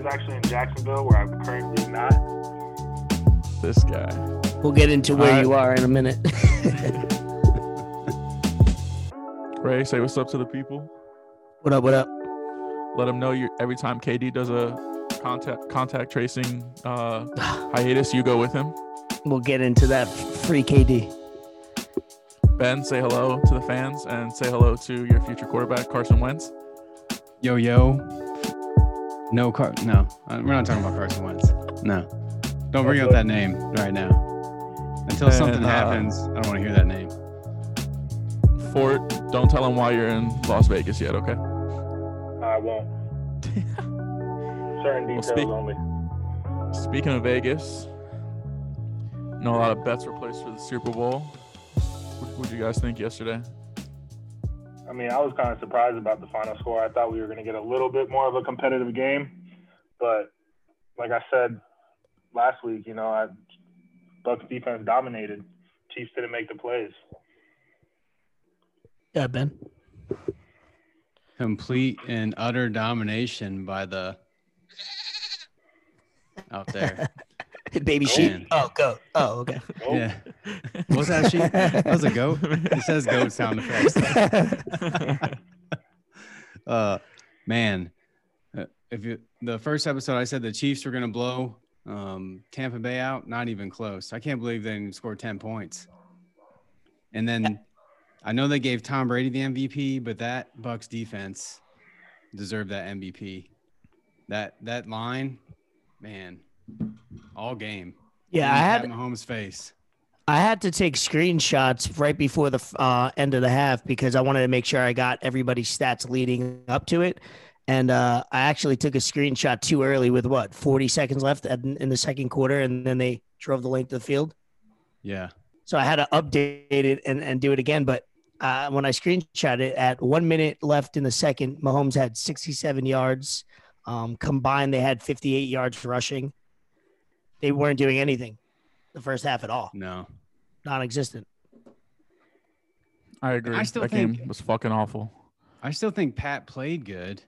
is actually in Jacksonville, where I'm currently not. This guy. We'll get into where Alright. you are in a minute. Ray, say what's up to the people. what up? What up? Let them know you every time KD does a contact contact tracing uh, hiatus, you go with him. We'll get into that free KD. Ben, say hello to the fans and say hello to your future quarterback, Carson Wentz. Yo yo. No car. No, uh, we're not talking about Carson Wentz. No, don't bring up that name right now. Until something And, uh, happens, I don't want to hear that name. Fort, don't tell him why you're in Las Vegas yet, okay? I won't. Certain details speak- only. Speaking of Vegas, know a lot of bets were placed for the Super Bowl. What did you guys think yesterday? I mean, I was kind of surprised about the final score. I thought we were going to get a little bit more of a competitive game, but like I said last week, you know, I, Bucks defense dominated. Chiefs didn't make the plays. Yeah, Ben. Complete and utter domination by the out there. Baby sheep. Oh, go. Oh, okay. Nope. Yeah. What's that sheep? That was a goat. It says goat sound effects. uh man uh, if you the first episode i said the chiefs were going to blow um tampa bay out not even close i can't believe they didn't score 10 points and then i know they gave tom brady the mvp but that bucks defense deserved that mvp that that line man all game Yeah, I In had Pat mahomes face I had to take screenshots right before the uh, end of the half because I wanted to make sure I got everybody's stats leading up to it. And uh, I actually took a screenshot too early with what 40 seconds left in the second quarter, and then they drove the length of the field. yeah So I had to update it and, and do it again. But uh, when I screenshot it at one minute left in the second, Mahomes had 67 yards. Um, combined, they had 58 yards rushing. They weren't doing anything the first half at all, no non existent. I agree. I still that think- game was fucking awful. I still think Pat played good.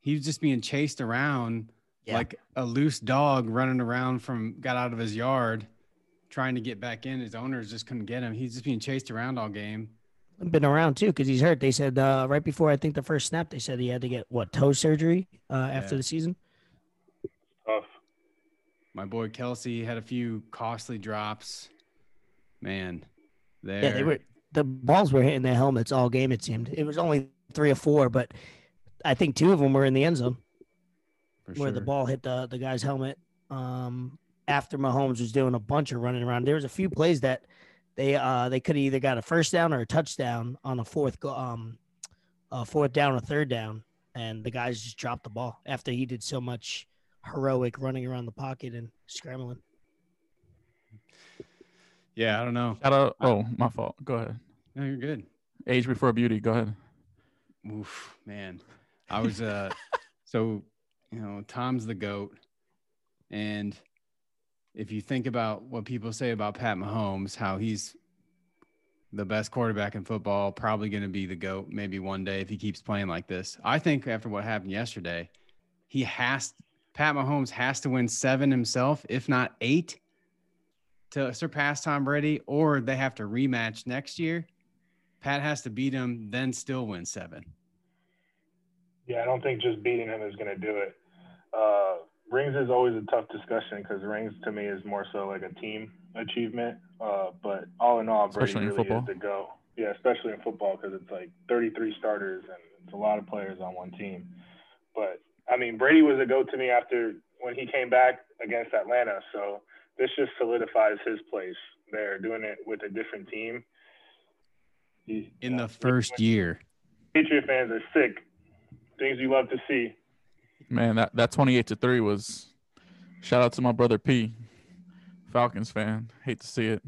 He was just being chased around Yeah. like a loose dog running around from got out of his yard trying to get back in. His owners just couldn't get him. He's just being chased around all game. been around too because he's hurt. They said uh, right before I think the first snap, they said he had to get what toe surgery uh, after the season. Tough. My boy Kelce had a few costly drops. Man, there. Yeah, they were the balls were hitting their helmets all game. It seemed it was only three or four, but I think two of them were in the end zone for where the ball hit the the guy's helmet. Um, after Mahomes was doing a bunch of running around, there was a few plays that they uh they could have either got a first down or a touchdown on a fourth go um a fourth down or third down, and the guys just dropped the ball after he did so much heroic running around the pocket and scrambling. Yeah, I don't know. Shout out. Oh, my fault. Go ahead. No, you're good. Age before beauty. Go ahead. Oof, man. I was uh so you know, Tom's the goat. And if you think about what people say about Pat Mahomes, how he's the best quarterback in football, probably going to be the goat maybe one day if he keeps playing like this. I think after what happened yesterday, he has Pat Mahomes has to win 7 himself, if not 8 to surpass Tom Brady or they have to rematch next year. Pat has to beat him, then still win 7. Yeah, I don't think just beating him is going to do it. Uh, rings is always a tough discussion because rings to me is more so like a team achievement. Uh, but all in all, Brady Especially in really football. is the go. Yeah, especially in football because it's like 33 starters and it's a lot of players on one team. But I mean, Brady was a go to me after when he came back against Atlanta. So this just solidifies his place there, doing it with a different team. He- in yeah, the uh, first year. Patriot fans are sick. Things you love to see. Man, that, that 28 to 3 was shout out to my brother P, Falcons fan. Hate to see it.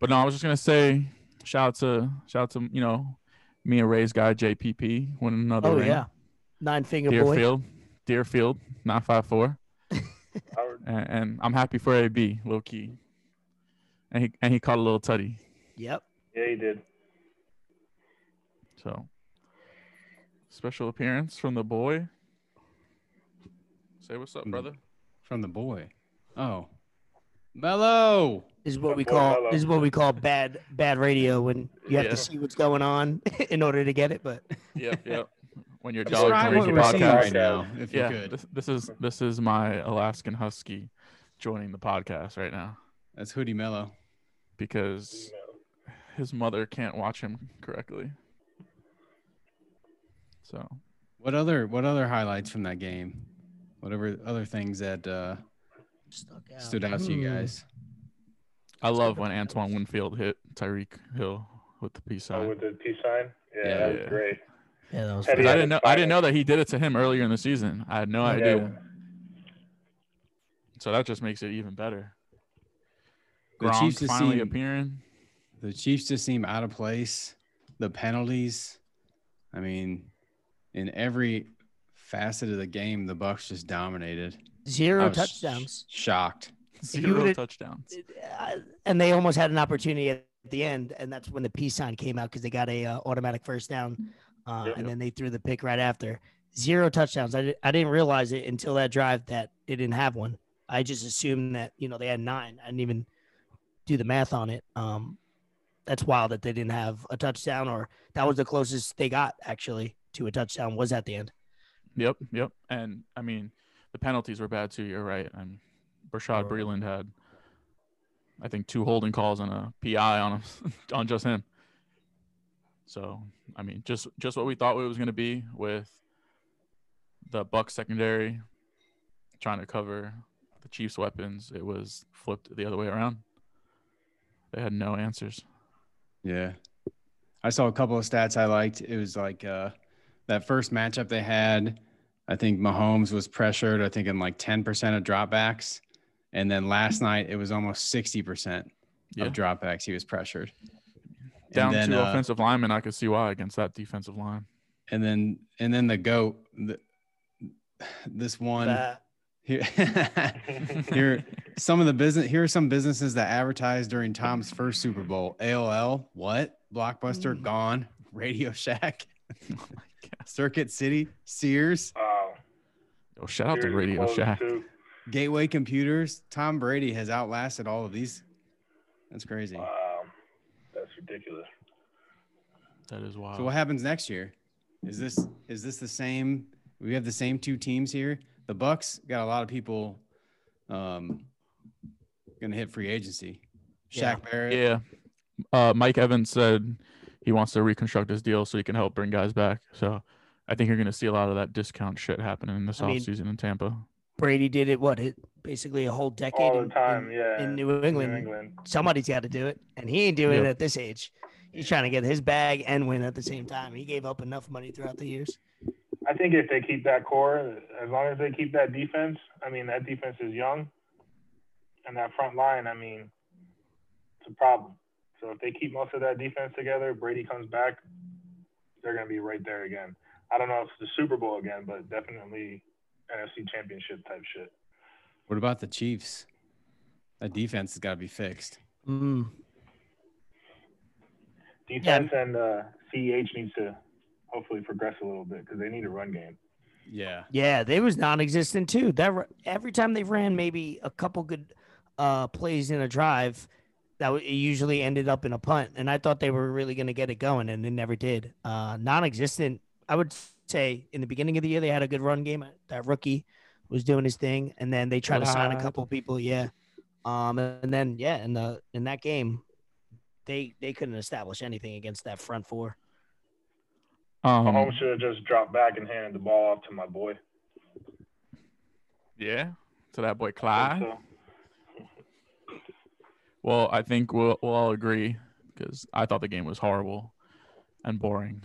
But no, I was just gonna say shout out to shout out to, you know, me and Ray's guy JPP winning another Oh ring. yeah, nine finger boy. Deerfield. Deerfield, 954. Howard, And, and I'm happy for AB, low key. And he and he caught a little tutty. Yep. yeah, he did. So special appearance from the boy. Say what's up, Hmm. brother. From the boy. Oh. Mellow. This is what we boy, call hello. this is what we call bad bad radio when you have Yeah. to see what's going on in order to get it. But Yep, yep. When your dog Describe joins what the we're seeing podcast. right now, if yeah, you could. this, this is this is my Alaskan Husky joining the podcast right now That's Hoodie Mellow. because his mother can't watch him correctly. So What other what other highlights from that game? Whatever other things that uh, stuck out. stood out to you Hmm. guys? I love when Antoine Winfield hit Tyreek Hill with the peace Oh, sign. with the peace sign. Yeah, Yeah. that was Yeah. great. Yeah, that was Had Because he I didn't know I didn't know that he did it to him earlier in the season. I had no Yeah. idea. So that just makes it even better. The Gronk Chiefs just finally seem- appearing. The Chiefs just seem out of place. The penalties. I mean, in every facet of the game, the Bucks just dominated. I zero was touchdowns. sh- shocked. Zero would've- touchdowns. Uh, and they almost had an opportunity at the end, and that's when the peace sign came out because they got a uh, automatic first down, uh, and then they threw the pick right after. Zero touchdowns. I, I didn't realize it until that drive that they didn't have one. I just assumed that you know they had nine. I didn't even do the math on it. Um, that's wild that they didn't have a touchdown, or that was the closest they got actually to a touchdown was at the end. Yep, yep. And I mean, the penalties were bad too. You're right. And Bashaud Oh. Breeland had, I think, two holding calls and a PI on him, on just him. So I mean, just just what we thought it was going to be with the Buck secondary trying to cover the Chiefs' weapons. It was flipped the other way around. They had no answers. Yeah. I saw a couple of stats I liked. It was like uh, that first matchup they had. I think Mahomes was pressured, I think, in like 10% of dropbacks. And then last night, it was almost 60% Yeah. of dropbacks he was pressured. And Down then, to uh, offensive linemen, I could see why against that defensive line. and then and then the goat the, this one Uh, here here some of the business here are some businesses that advertised during Tom's first Super Bowl AOL what Blockbuster Mm. gone Radio Shack Oh. Circuit City Sears Wow. Yo, shout out to Radio Shack. too. Gateway Computers Tom Brady has outlasted all of these that's crazy Wow. That's ridiculous. That is wild. so what happens next year is this is this the same we have the same two teams here the Bucks got a lot of people um gonna hit free agency Yeah. Shaq Barrett Yeah. Uh, Mike Evans said he wants to reconstruct his deal so he can help bring guys back. So I think you're going to see a lot of that discount shit happening in this I mean- offseason in Tampa. Brady did it. What? It basically a whole decade All in- the time, in, yeah. in New England. New England. somebody's got to do it, and he ain't doing Yep. it at this age. He's trying to get his bag and win at the same time. He gave up enough money throughout the years. I think if they keep that core, as long as they keep that defense, I mean, that defense is young. And that front line, I mean, it's a problem. So if they keep most of that defense together, Brady comes back, they're going to be right there again. I don't know if it's the Super Bowl again, but definitely NFC Championship type shit. What about the Chiefs? That defense has got to be fixed. Mm. Defense and uh, CEH needs to hopefully progress a little bit because they need a run game. Yeah. Yeah, they was non-existent too. That every time they ran maybe a couple good uh, plays in a drive, that it usually ended up in a punt. And I thought they were really going to get it going, and they never did. Uh, non-existent. I would say in the beginning of the year they had a good run game. That rookie was doing his thing, and then they tried to sign a couple people. Yeah, um, and then yeah, in the in that game, they they couldn't establish anything against that front four. Um, Mahomes should have just dropped back and handed the ball off to my boy. yeah. To that boy I Clyde. think so. Well, I think we'll, we'll all agree because I thought the game was horrible and boring.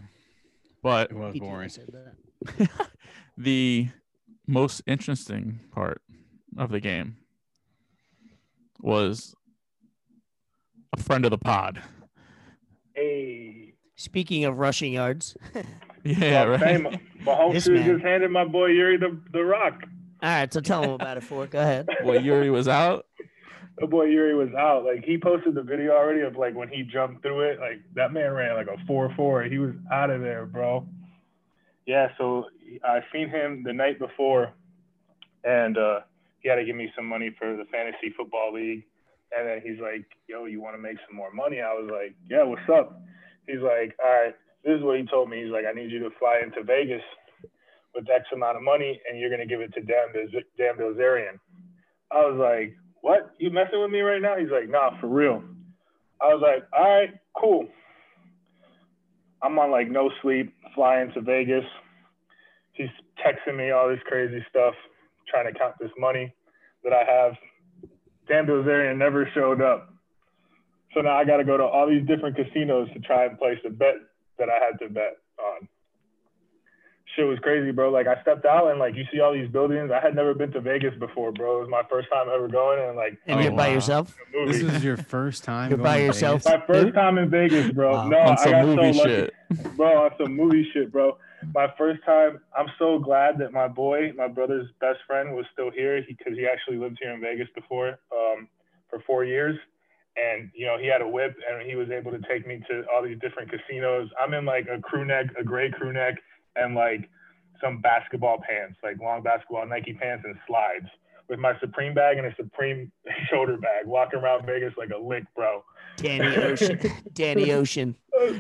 But It was boring. say that. the most interesting part of the game was a friend of the pod. Hey, Speaking of rushing yards, Yeah, Well, same- right. Mahomes This man. just handed my boy Yuri the, the rock. all right, so tell them about it. For go ahead. Well, Yuri was out. The boy Yuri was out. Like he posted the video already of like when he jumped through it. Like that man ran like a four four. He was out of there, bro. Yeah, so I seen him the night before, and uh, he had to give me some money for the fantasy football league. And then he's like, "Yo, you want to make some more money?" I was like, "Yeah, what's up?" He's like, "All right, this is what he told me. He's like, I need you to fly into Vegas with X amount of money, and you're gonna give it to Dan, Biz- Dan Bilzerian." I was like, "What? You messing with me right now?" He's like, "Nah, for real." I was like, "All right, cool." I'm on like no sleep, flying to Vegas. He's texting me all this crazy stuff, trying to count this money that I have. Dan Bilzerian never showed up. So now I got to go to all these different casinos to try and place a bet that I had to bet on. Shit was crazy, bro. Like I stepped out and like you see all these buildings. I had never been to Vegas before, bro. It was my first time ever going and like And Oh, you're by wow. yourself. This is your first time. You're going by to yourself? Vegas? my first time in Vegas, bro. Wow. No, on I got movie so lucky. shit. bro, on some movie shit, bro. My first time, I'm so glad that my boy, my brother's best friend, was still here because he actually lived here in Vegas before um, for four years. And, you know, he had a whip and he was able to take me to all these different casinos. I'm in like a crew neck, a gray crew neck, and like some basketball pants, like long basketball Nike pants and slides with my Supreme bag and a Supreme shoulder bag, walking around Vegas like a lick, bro. Danny Ocean. Danny Ocean.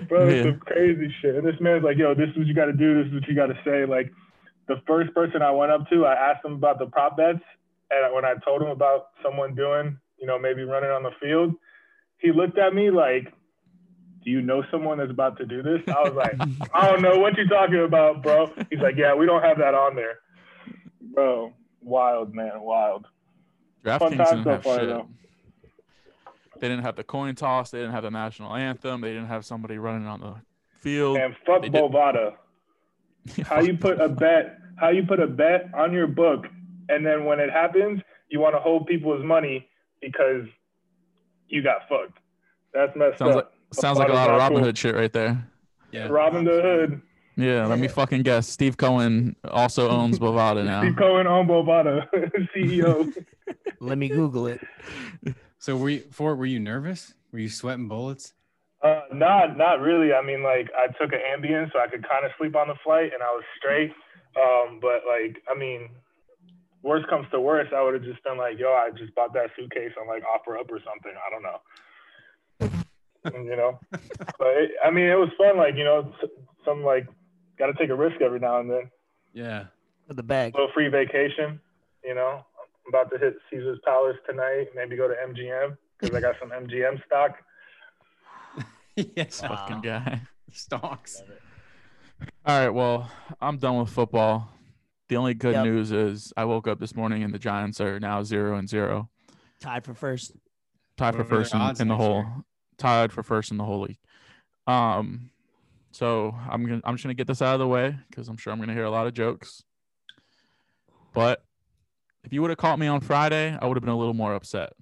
bro, Yeah. some crazy shit. And this man's like, yo, this is what you got to do. This is what you got to say. Like, the first person I went up to, I asked him about the prop bets. And when I told him about someone doing, you know, maybe running on the field, he looked at me like, do you know someone that's about to do this? I was like, I don't know what you're talking about, bro. He's like, yeah, we don't have that on there. Bro, wild, man, wild. DraftKings didn't so have far, shit. though. They didn't have the coin toss. They didn't have the national anthem. They didn't have somebody running on the field. And fuck Bovada. how you put a bet how you put a bet on your book and then when it happens you want to hold people's money because you got fucked that's messed sounds like up sounds like a lot of Robin. Hood shit right there. Yeah. Robin the Hood Yeah, let me fucking guess. Steve Cohen also owns Bovada now. Steve Cohen on Bovada CEO Let me Google it. So were you Fort? Were you nervous? Were you sweating bullets? uh, not not really I mean like I took an Ambien so I could kind of sleep on the flight and I was straight um, but like I mean worst comes to worst I would have just been like yo I just bought that suitcase on like offer up or something I don't know you know. But it, I mean, it was fun. Like you know, some like got to take a risk every now and then. Yeah. For the bag. A little free vacation. You know, I'm about to hit Caesar's Palace tonight. Maybe go to MGM because I got some MGM stock. yes. Fucking guy. Stocks. All right, well, I'm done with football. The only good Yep. news is I woke up this morning and the Giants are now zero and zero, Tied for first. tied for What are their first in, in the whole, year? Tied for first in the whole league. Um, so I'm gonna I'm just gonna get this out of the way because I'm sure I'm gonna hear a lot of jokes. But if you would have caught me on Friday, I would have been a little more upset.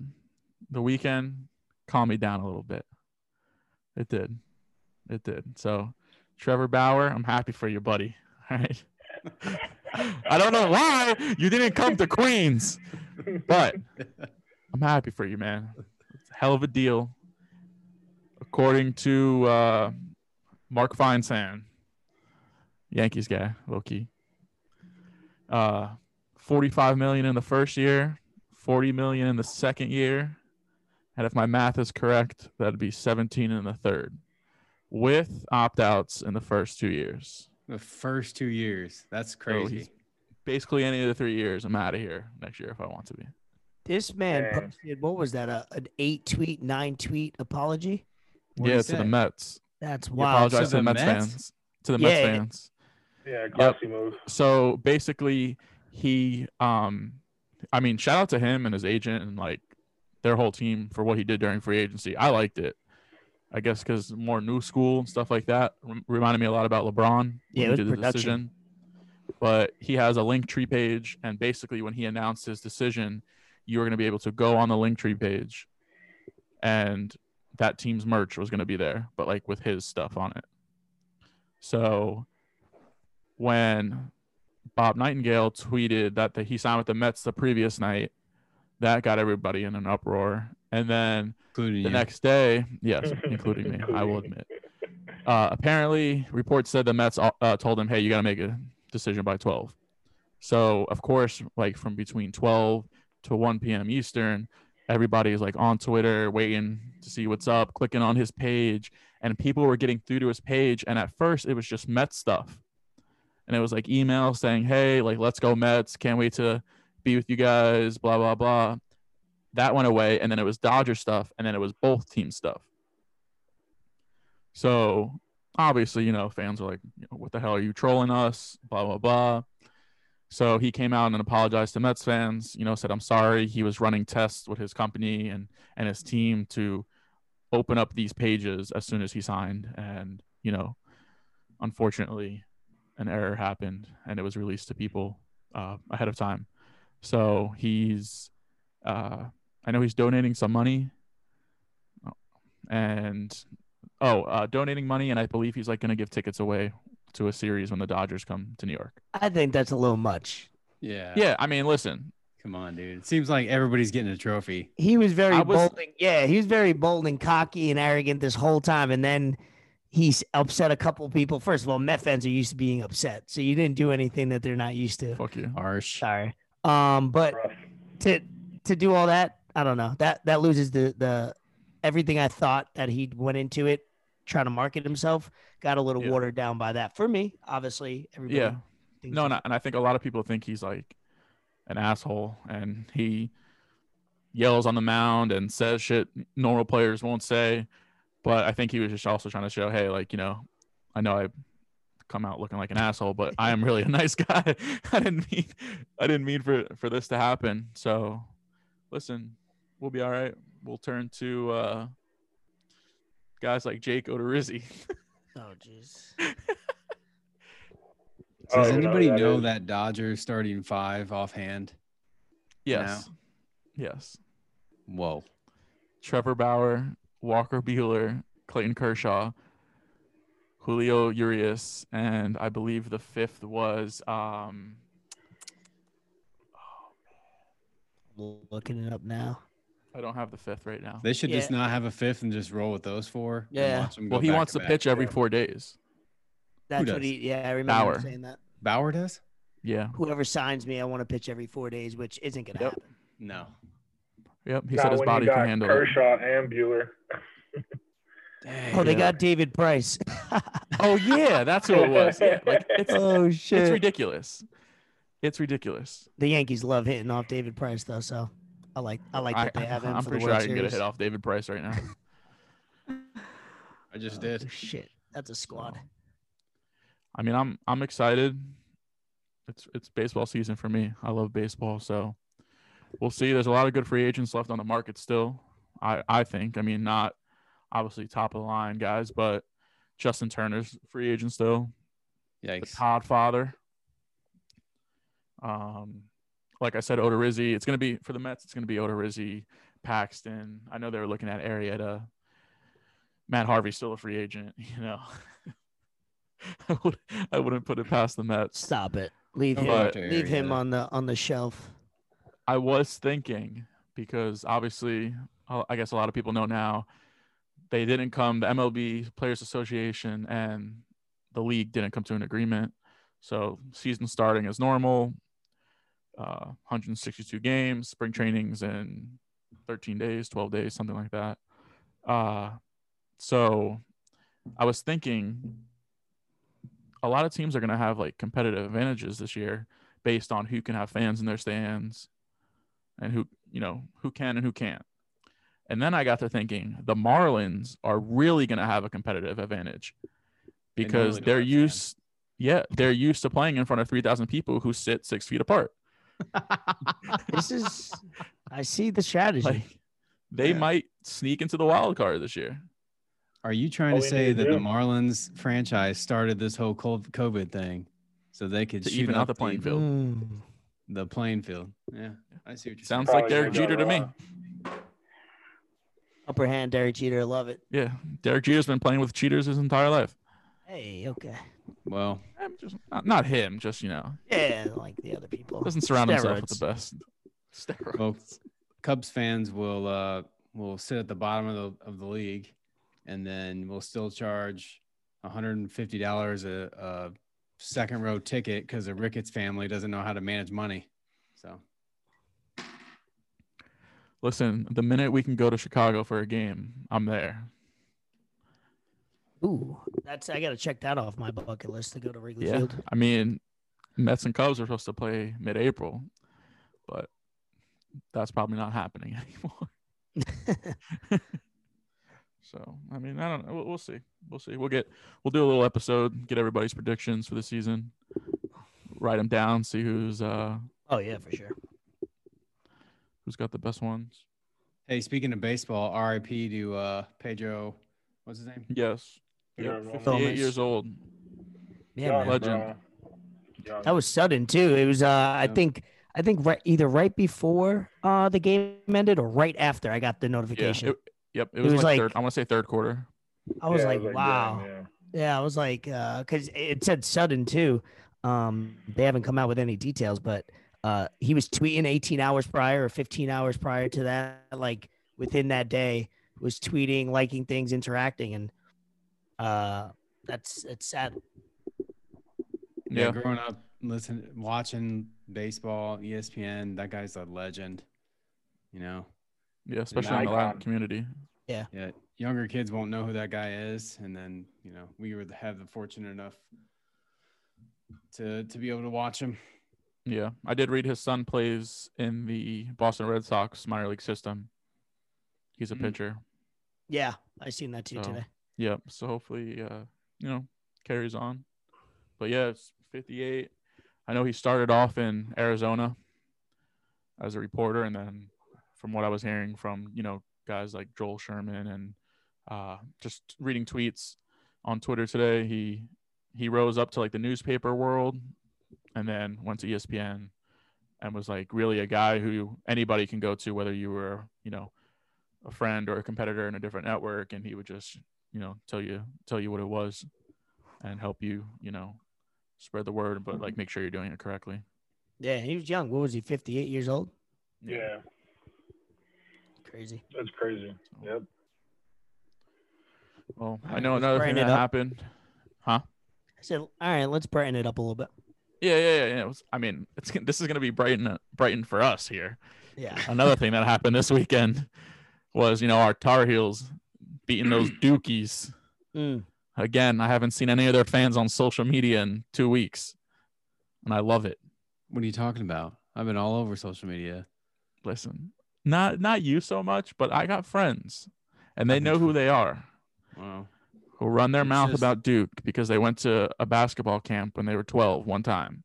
The weekend calmed me down a little bit. It did, it did. So, Trevor Bauer, I'm happy for you, buddy. All right. I don't know why you didn't come to Queens, but I'm happy for you, man. It's a hell of a deal. According to uh, Mark Feinsand, Yankees guy, low key. Uh, 45 million in the first year, 40 million in the second year. And if my math is correct, that'd be 17 in the third with opt outs in the first two years. The first two years. That's crazy. he's basically any of the three years, I'm out of here next year if I want to be. This man Man. posted what was that? A, an eight tweet, nine tweet apology. What'd yeah, he to the? Mets. That's He wild. apologized To to the the Mets, Mets? fans. To the Mets fans. Yeah, classy move. So basically, he, um, I mean, shout out to him and his agent and like their whole team for what he did during free agency. I liked it. I guess because more new school and stuff like that rem- reminded me a lot about LeBron. when Yeah, it he was did the production. decision. But he has a link tree page, and basically, when he announced his decision, you were going to be able to go on the link tree page, and that team's merch was going to be there, but like with his stuff on it. So when Bob Nightingale tweeted that the, he signed with the Mets the previous night, that got everybody in an uproar. And then Including the you. next day, yes, including me, I will admit. Uh, apparently, reports said the Mets uh, told him, "Hey, you got to make a decision by 12." So, of course, like from between 12 to 1 p.m. Eastern, everybody is like on Twitter waiting to see what's up, clicking on his page, and people were getting through to his page. And at first, it was just Mets stuff, and it was like email saying, "Hey, like let's go Mets! Can't wait to be with you guys." Blah blah blah. That went away, and then it was Dodger stuff, and then it was both team stuff. So obviously, you know, fans are like, "What the hell are you trolling us?" Blah blah blah. So he came out and apologized to Mets fans. You know, said I'm sorry. He was running tests with his company and and his team to open up these pages as soon as he signed, and you know, unfortunately, an error happened and it was released to people uh, ahead of time. So he's, uh, I know he's donating some money, and Oh, uh, donating money, and I believe he's like going to give tickets away to a series when the Dodgers come to New York. I think that's a little much. Yeah. Yeah, I mean, listen, Come on, dude. It seems like everybody's getting a trophy. He was very was- bold. And, yeah, he was very bold and cocky and arrogant this whole time, and then he's upset a couple people. First of all, Met fans are used to being upset, so you didn't do anything that they're not used to. fuck you. Harsh. Sorry. Um, but to to do all that, I don't know. That that loses the the everything I thought that he went into it trying to market himself. Got a little Yeah. watered down by that. For me, obviously, everybody. Yeah, no, and I, and I think a lot of people think he's like an asshole, and he yells on the mound and says shit normal players won't say. But I think he was just also trying to show, hey, like you know, I know I come out looking like an asshole, but I am really a nice guy. I didn't mean, I didn't mean for for this to happen. So, listen, we'll be all right. We'll turn to uh guys like Jake Odorizzi. Oh, jeez. Oh, Does you know anybody that know is- that Dodger starting five offhand? yes, yes. Whoa. Trevor Bauer, Walker Buehler, Clayton Kershaw, Julio Urias, and I believe the fifth was um Looking it up now. I don't have the fifth right now. They should just not have a fifth and just roll with those four. Yeah. Well, he wants to back. pitch every four days. That's what he. Yeah, I remember him Bauer. saying that. Bauer does? Yeah. Whoever signs me, I want to pitch every four days, which isn't going to Yep. happen. No. Yep. He Not said his body can got handle it. Kershaw and Buehler. Dang. Oh, they Yeah. got David Price. Oh yeah, that's who it was. Yeah, like it's oh shit, it's ridiculous. It's ridiculous. the Yankees love hitting off David Price though, so I like I like that they have him I'm for pretty the sure World I can get a hit off David Price right now. I just Oh, did. shit, that's a squad. I mean, I'm I'm excited. It's it's baseball season for me. I love baseball, so we'll see. There's a lot of good free agents left on the market still. I I think. I mean, not obviously top of the line guys, but Justin Turner's free agent still. The Yikes. Todd father. Um, like I said, Odorizzi. It's gonna be for the Mets. It's gonna be Odorizzi, Paxton. I know they were looking at Arrieta. Matt Harvey's still a free agent. You know, I would I wouldn't put it past the Mets. Stop it. Leave him. go after Leave him on the on the shelf. I was thinking because obviously, I guess a lot of people know now they didn't come. The MLB Players Association and the league didn't come to an agreement. So season starting as normal, uh, 162 games, spring trainings in 13 days, 12 days, something like that. Uh, so I was thinking a lot of teams are going to have like competitive advantages this year based on who can have fans in their stands and who you know who can and who can't. And then I got to thinking the Marlins are really going to have a competitive advantage because have fans. used yeah, they're used to playing in front of 3,000 people who sit 6 feet apart. This is. I see the strategy. Like they Yeah. might sneak into the wild card this year. Are you trying All to say need to that the. Marlins franchise started this whole COVID thing so they could To shoot even out the playing field. Mm. The playing field. Yeah, I see what you're saying. Sounds saying. like Probably Derek gonna Jeter to me. Upper hand, Derek Jeter. Love it. Yeah, Derek Jeter's been playing with cheaters his entire life. Hey, okay. Well, I'm just not, not him, just you know, Yeah, like the other people. doesn't surround himself with the best. Steroids. well, Cubs fans will uh will sit at the bottom of the of the league, and then we'll still charge $150 a, a second row ticket because the Ricketts family doesn't know how to manage money. So Listen, the minute we can go to Chicago for a game, I'm there. Ooh, that's I gotta check that off my bucket list to go to Wrigley Yeah. Field. I mean, Mets and Cubs are supposed to play mid-April, but that's probably not happening anymore. So I mean, I don't know. We'll, we'll see. We'll see. We'll get we'll do a little episode, get everybody's predictions for the season, write them down, see who's uh oh yeah, for sure. who's got the best ones. hey, speaking of baseball, RIP to uh, Pedro. What's his name? Yes. Yeah, Yep, Romo. 58 Gomez. years old. Yeah, Young, man. Legend. bro. That was sudden too. It was uh I Yeah. think I think right either right before uh the game ended or right after I got the Yeah. notification. it- yep. It It was, was like, like- third. I want to say third quarter. I was Yeah, like, was wow. damn, yeah. Yeah, I was like, uh, cause it said sudden too. Um, they haven't come out with any details, but uh, he was tweeting 18 hours prior or 15 hours prior to that, like within that day, was tweeting, liking things, interacting, and uh, that's it's sad. Yeah, Yeah. growing up, listen, watching baseball, ESPN. That guy's a legend. You know, Yeah, especially in the Latin community. yeah. Yeah. Younger kids won't know who that guy is, and then you know we were have the fortunate enough to to be able to watch him. Yeah, I did read his son plays in the Boston Red Sox minor league system. He's a Mm. pitcher. Yeah, I seen that too So, today. Yep. So hopefully, uh, you know, carries on. But yeah, it's 58. I know he started off in Arizona as a reporter, and then from what I was hearing from you know guys like Joel Sherman and uh, just reading tweets on Twitter today, he he rose up to like the newspaper world, and then went to ESPN, and was like really a guy who anybody can go to, whether you were you know a friend or a competitor in a different network, and he would just you know tell you tell you what it was and help you you know spread the word but like make sure you're doing it correctly Yeah, he was young. What was he? 58 years old. Yeah, Crazy. that's crazy. Yep. well i know let's another thing that up. happened huh I said, all right, let's brighten it up a little bit. yeah yeah yeah, yeah. It was, i mean it's this is going to be brighten brighton for us here Yeah. another thing that happened this weekend was you know our tar heels beating those dookies Mm. again i haven't seen any of their fans on social media in two weeks and i love it What are you talking about? I've been all over social media. listen not not you so much but i got friends and they know who they are Wow. who run their It's mouth just- about duke because they went to a basketball camp when they were 12 one time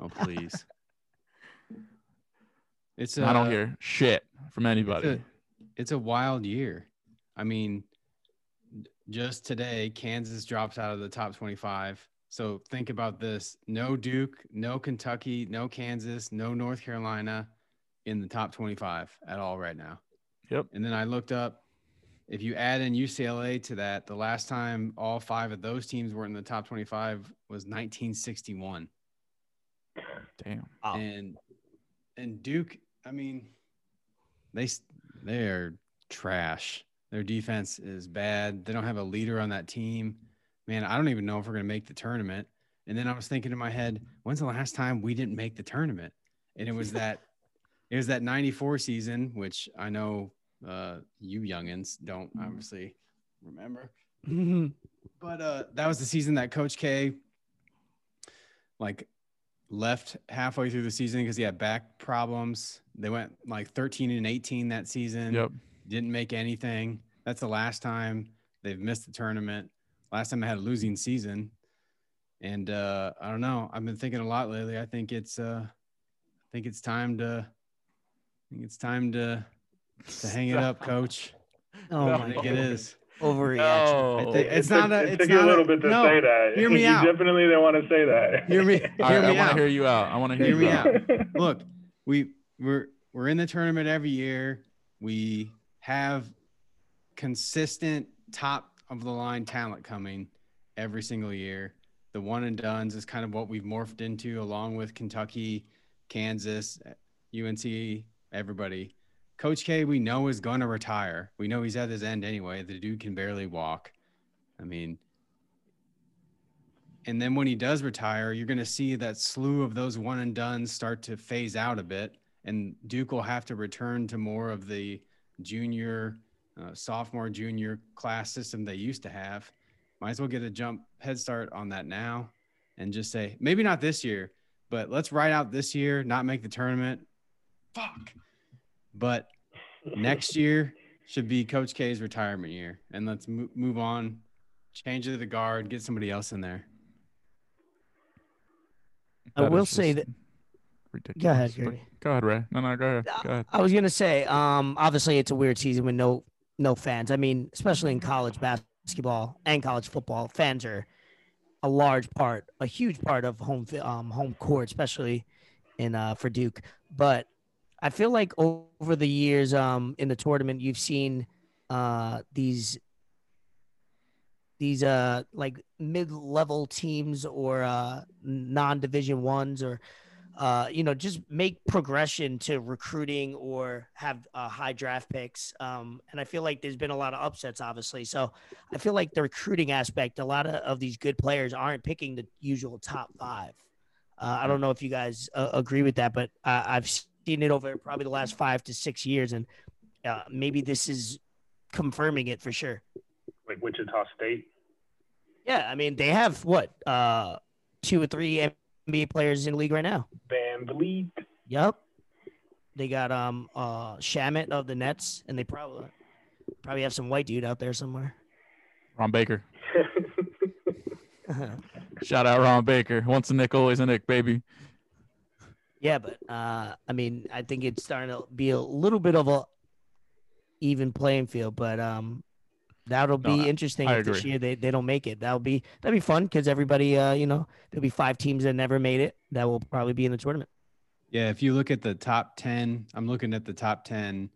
Oh please. It's And i don't hear shit from It's anybody a, it's a wild year. I mean, just today, Kansas drops out of the top 25. So think about this no Duke, no Kentucky, no Kansas, no North Carolina in the top 25 at all right now. Yep. And then I looked up if you add in UCLA to that, the last time all five of those teams were in the top 25 was 1961 damn Wow. and and Duke, I mean, they they are trash. Their defense is bad. They don't have a leader on that team. Man, I don't even know if we're gonna make the tournament. And then I was thinking in my head, when's the last time we didn't make the tournament? And it was that it was that 94 season, which I know uh you youngins don't obviously remember but uh that was the season that coach k like left halfway through the season because he had back problems they went like 13 and 18 that season yep didn't make anything that's the last time they've missed the tournament last time i had a losing season and uh i don't know i've been thinking a lot lately i think it's uh i think it's time to i think it's time to to hang it up coach Oh No. i think it is Overreaction. no I think- It's not a- It took not a a- little bit to no, say that. hear me you out. definitely didn't want to say that. hear me hear right, i me want to hear you out i want to hear, Hear you me out. out. look, we we're we're in the tournament every year. We have consistent top of the line talent coming every single year. The one and dones is kind of what we've morphed into, along with Kentucky, Kansas, UNC, everybody. Coach K, we know is going to retire. We know he's at his end anyway. The dude can barely walk. I mean, and then when he does retire, you're going to see that slew of those one and done start to phase out a bit, and Duke will have to return to more of the junior, uh, sophomore, junior class system they used to have. Might as well get a jump head start on that now, and just say maybe not this year, but let's ride out this year, not make the tournament. Fuck. But next year should be Coach K's retirement year, and let's mo- move on, change of the guard, get somebody else in there. I will say that- Ridiculous. Go ahead, but- Gary. Go ahead, Ray. No, no, go ahead. Go ahead. I was gonna say, um, obviously it's a weird season with no no fans. I mean, especially in college basketball and college football, fans are a large part, a huge part of home um, home court, especially in uh, for Duke. But I feel like over the years um, in the tournament, you've seen uh, these these uh like mid-level teams or uh non-division ones or uh, you know, just make progression to recruiting or have uh, high draft picks. Um, and I feel like there's been a lot of upsets, obviously. So I feel like the recruiting aspect, a lot of, of these good players aren't picking the usual top five. Uh, I don't know if you guys uh, agree with that, but I've seen it over probably the last five to six years, and uh, maybe this is confirming it for sure. Like Wichita State. Yeah, I mean they have what uh, two or three NBA players in the league right now. VanVleet. Yep. They got um uh Shamet of the Nets, and they probably probably have some white dude out there somewhere. Ron Baker. Shout out Ron Baker. Once a Knick, always a Knick, baby. yeah, but uh I mean I think it's starting to be a little bit of a even playing field, but um that'll No, be I- interesting if this year they, they don't make it. That'll be that'll be fun because everybody uh you know there'll be five teams that never made it that will probably be in the tournament. Yeah, if you look at the top 10, I'm looking at the top 10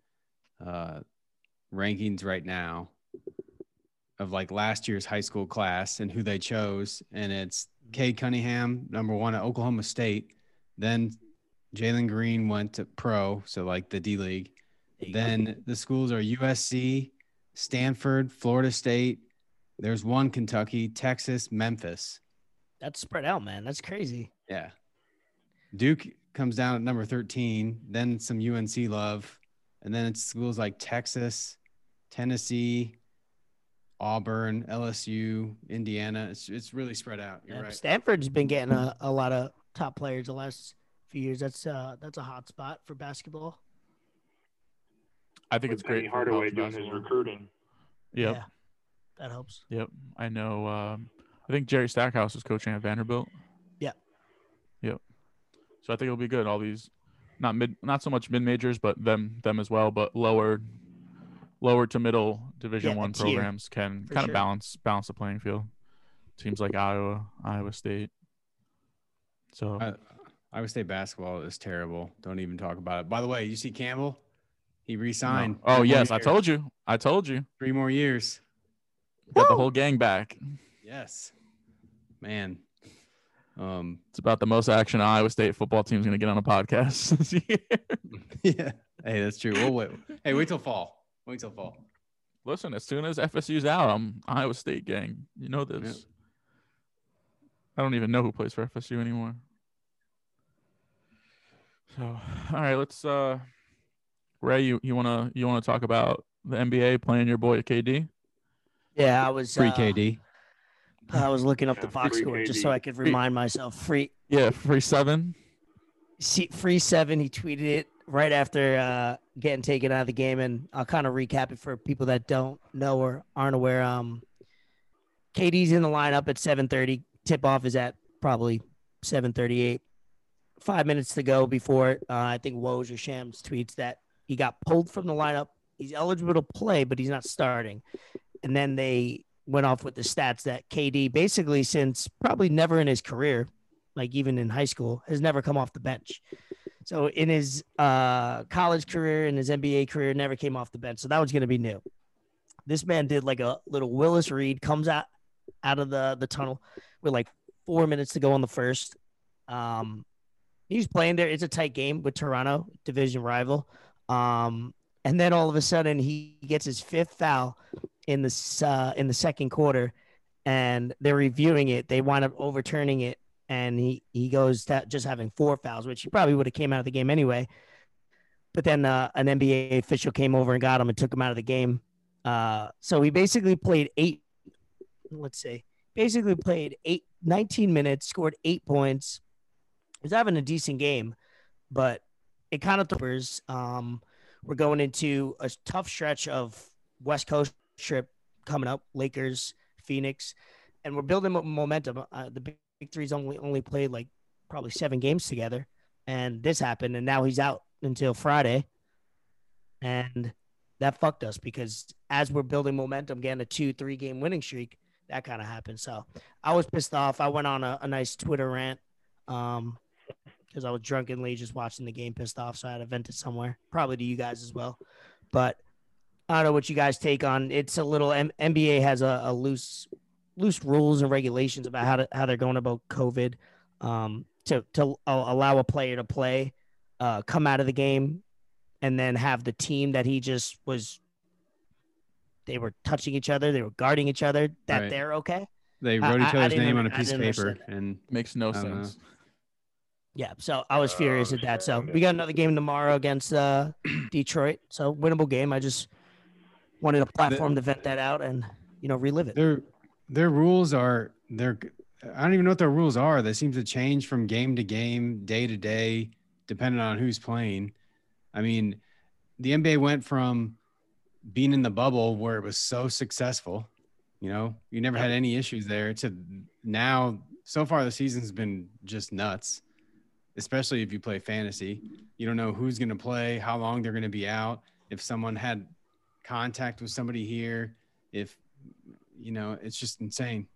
uh, rankings right now of like last year's high school class and who they chose. And it's Cade Cunningham, number one at Oklahoma State. Then Jalen Green went to pro, so like the D League. There you go. Then the schools are USC, Stanford, Florida State. There's one Kentucky, Texas, Memphis. that's spread out, man. That's crazy. Yeah. Duke comes down at number 13, then some UNC love, and then it's schools like Texas, Tennessee, Auburn, LSU, Indiana. It's it's really spread out. You're Yeah, right. Stanford's been getting a, a lot of top players the last few years. That's uh that's a hot spot for basketball. I think it's great. Penny for Hardaway college doing his recruiting. Yep. Yeah, that helps. Yep. I know. Um, I think Jerry Stackhouse is coaching at Vanderbilt. Yeah. Yep. So I think it'll be good. All these, not mid, not so much mid majors, but them them as well, but lower, lower to middle Division Yeah, One tier, programs can for kind sure. of balance balance the playing field. Teams like Iowa, Iowa State. So I, Iowa State basketball is terrible. Don't even talk about it. By the way, you see Campbell? He no. re-signed. Oh Three yes, I told you. I told you. Three more years. Got the whole gang back. Yes. Man. Um It's about the most action Iowa State football team's going to get on a podcast this year. yeah. Hey, that's true. We'll wait. Hey, wait till fall. Wait till fall. Listen, as soon as FSU's out, I'm Iowa State gang. You know this. I don't even know who plays for FSU anymore. So, all right, let's uh Ray, you, you wanna you wanna talk about the NBA playing your boy KD? Yeah, I was Free uh, KD. I was looking up the box free score just so I could Free- remind myself. Free Yeah, free seven. see, free seven. He tweeted it right after uh, getting taken out of the game, and I'll kind of recap it for people that don't know or aren't aware. Um, KD's in the lineup at 7:30. Tip off is at probably 7:38. Five minutes to go before. Uh, I think Woj or Shams tweets that he got pulled from the lineup. He's eligible to play, but he's not starting. And then they went off with the stats that KD basically since probably never in his career, like even in high school, has never come off the bench. So in his uh, college career and his NBA career, never came off the bench. So that was going to be new. This man did like a little Willis Reed, comes out out of the the tunnel with like four minutes to go on the first. Um, he was playing there. It's a tight game with Toronto, division rival. Um, and then all of a sudden he gets his fifth foul in the uh, in the second quarter, and they're reviewing it. They wind up overturning it, and he he goes to just having four fouls, which he probably would have came out of the game anyway. But then uh, an NBA official came over and got him and took him out of the game. Uh, so he basically played eight. Let's see, basically played eight, 19 minutes, scored eight points. He was having a decent game, but it kind of throws. Um, we're going into a tough stretch of West Coast trip coming up. Lakers, Phoenix, and we're building momentum. Uh, the big three's only only played like probably seven games together, and this happened, and now he's out until Friday, and that fucked us because as we're building momentum, getting a two three game winning streak, that kind of happened. So I was pissed off. I went on a, a nice Twitter rant. Um, because I was drunkenly just watching the game, pissed off. So I had to vent it somewhere, probably to you guys as well. But I don't know what you guys take on. It's a little M- NBA has a, a, loose loose rules and regulations about how to how they're going about COVID. Um, to to allow a player to play, uh, come out of the game, and then have the team that he just was. They were touching each other. They were guarding each other. That right. they're okay. They wrote each other's name on a piece of paper, and makes no sense. Know. Yeah, so I was furious oh, at that. So we got another game tomorrow against uh, Detroit. So winnable game. I just wanted a platform to vent that out and you know relive it. Their their rules are they're I don't even know what their rules are. They seem to change from game to game, day to day, depending on who's playing. I mean, the NBA went from being in the bubble where it was so successful, you know, you never had any issues there to now so far the season's been just nuts especially if you play fantasy. You don't know who's going to play, how long they're going to be out, if someone had contact with somebody here, if you know, it's just insane.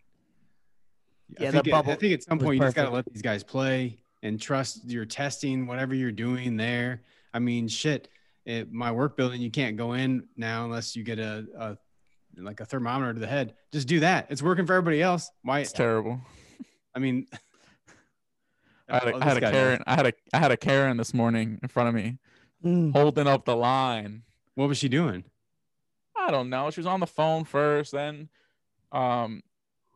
Yeah, I think, I think at some point you just got to let these guys play and trust your testing, whatever you're doing there. I mean, shit. At my work building, you can't go in now unless you get a, a like a thermometer to the head. Just do that. It's working for everybody else. Why? It's terrible. I mean, I had a, oh, I had a Karen. I had a I had a Karen this morning in front of me, mm. holding up the line. What was she doing? I don't know. She was on the phone first, then um,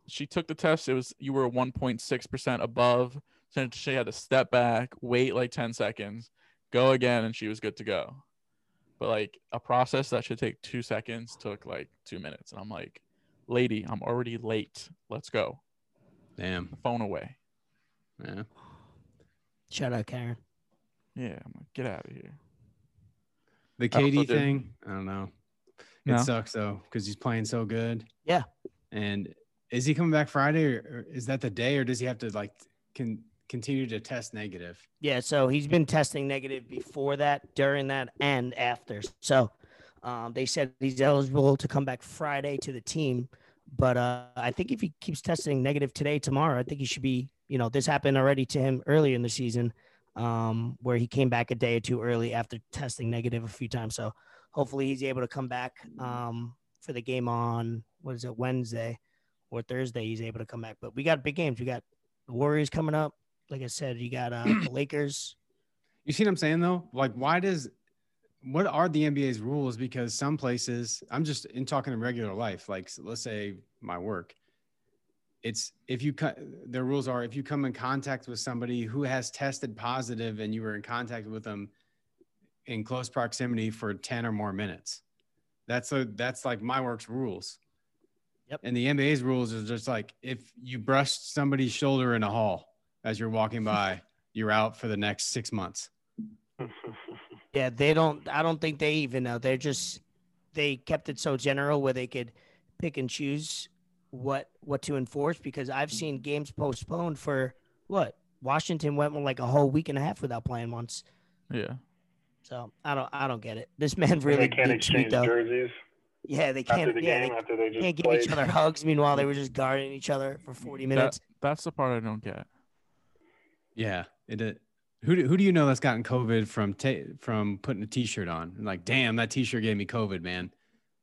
she took the test. It was you were 1.6 percent above. So she had to step back, wait like 10 seconds, go again, and she was good to go. But like a process that should take two seconds took like two minutes, and I'm like, lady, I'm already late. Let's go. Damn. The phone away. Yeah. Shout out Karen. Yeah, I'm like, get out of here. The KD thing, I don't know. It no. sucks though because he's playing so good. Yeah. And is he coming back Friday, or, is that the day, or does he have to like can continue to test negative? Yeah. So he's been testing negative before that, during that, and after. So um, they said he's eligible to come back Friday to the team, but uh, I think if he keeps testing negative today, tomorrow, I think he should be you know, this happened already to him earlier in the season, um, where he came back a day or two early after testing negative a few times. So hopefully he's able to come back um, for the game on what is it Wednesday or Thursday. He's able to come back. But we got big games. We got the Warriors coming up. Like I said, you got uh, the Lakers. You see what I'm saying though? Like, why does what are the NBA's rules? Because some places, I'm just in talking in regular life, like let's say my work, it's if you cut the rules are if you come in contact with somebody who has tested positive and you were in contact with them in close proximity for 10 or more minutes. That's a that's like my work's rules. Yep. And the nba's rules is just like if you brush somebody's shoulder in a hall as you're walking by you're out for the next six months. Yeah they don't i don't think they even know. They're just they kept it so general where they could pick and choose what what to enforce because I've seen games postponed for what Washington went like a whole week and a half without playing once. Yeah. So I don't I don't get it. This man really they can't exchange though. jerseys. Yeah, they can't. The yeah, game, they, they can't give played. each other hugs. Meanwhile, they were just guarding each other for forty minutes. That, that's the part I don't get. Yeah, it. it who do, who do you know that's gotten COVID from ta- from putting a T-shirt on? like, damn, that T-shirt gave me COVID, man.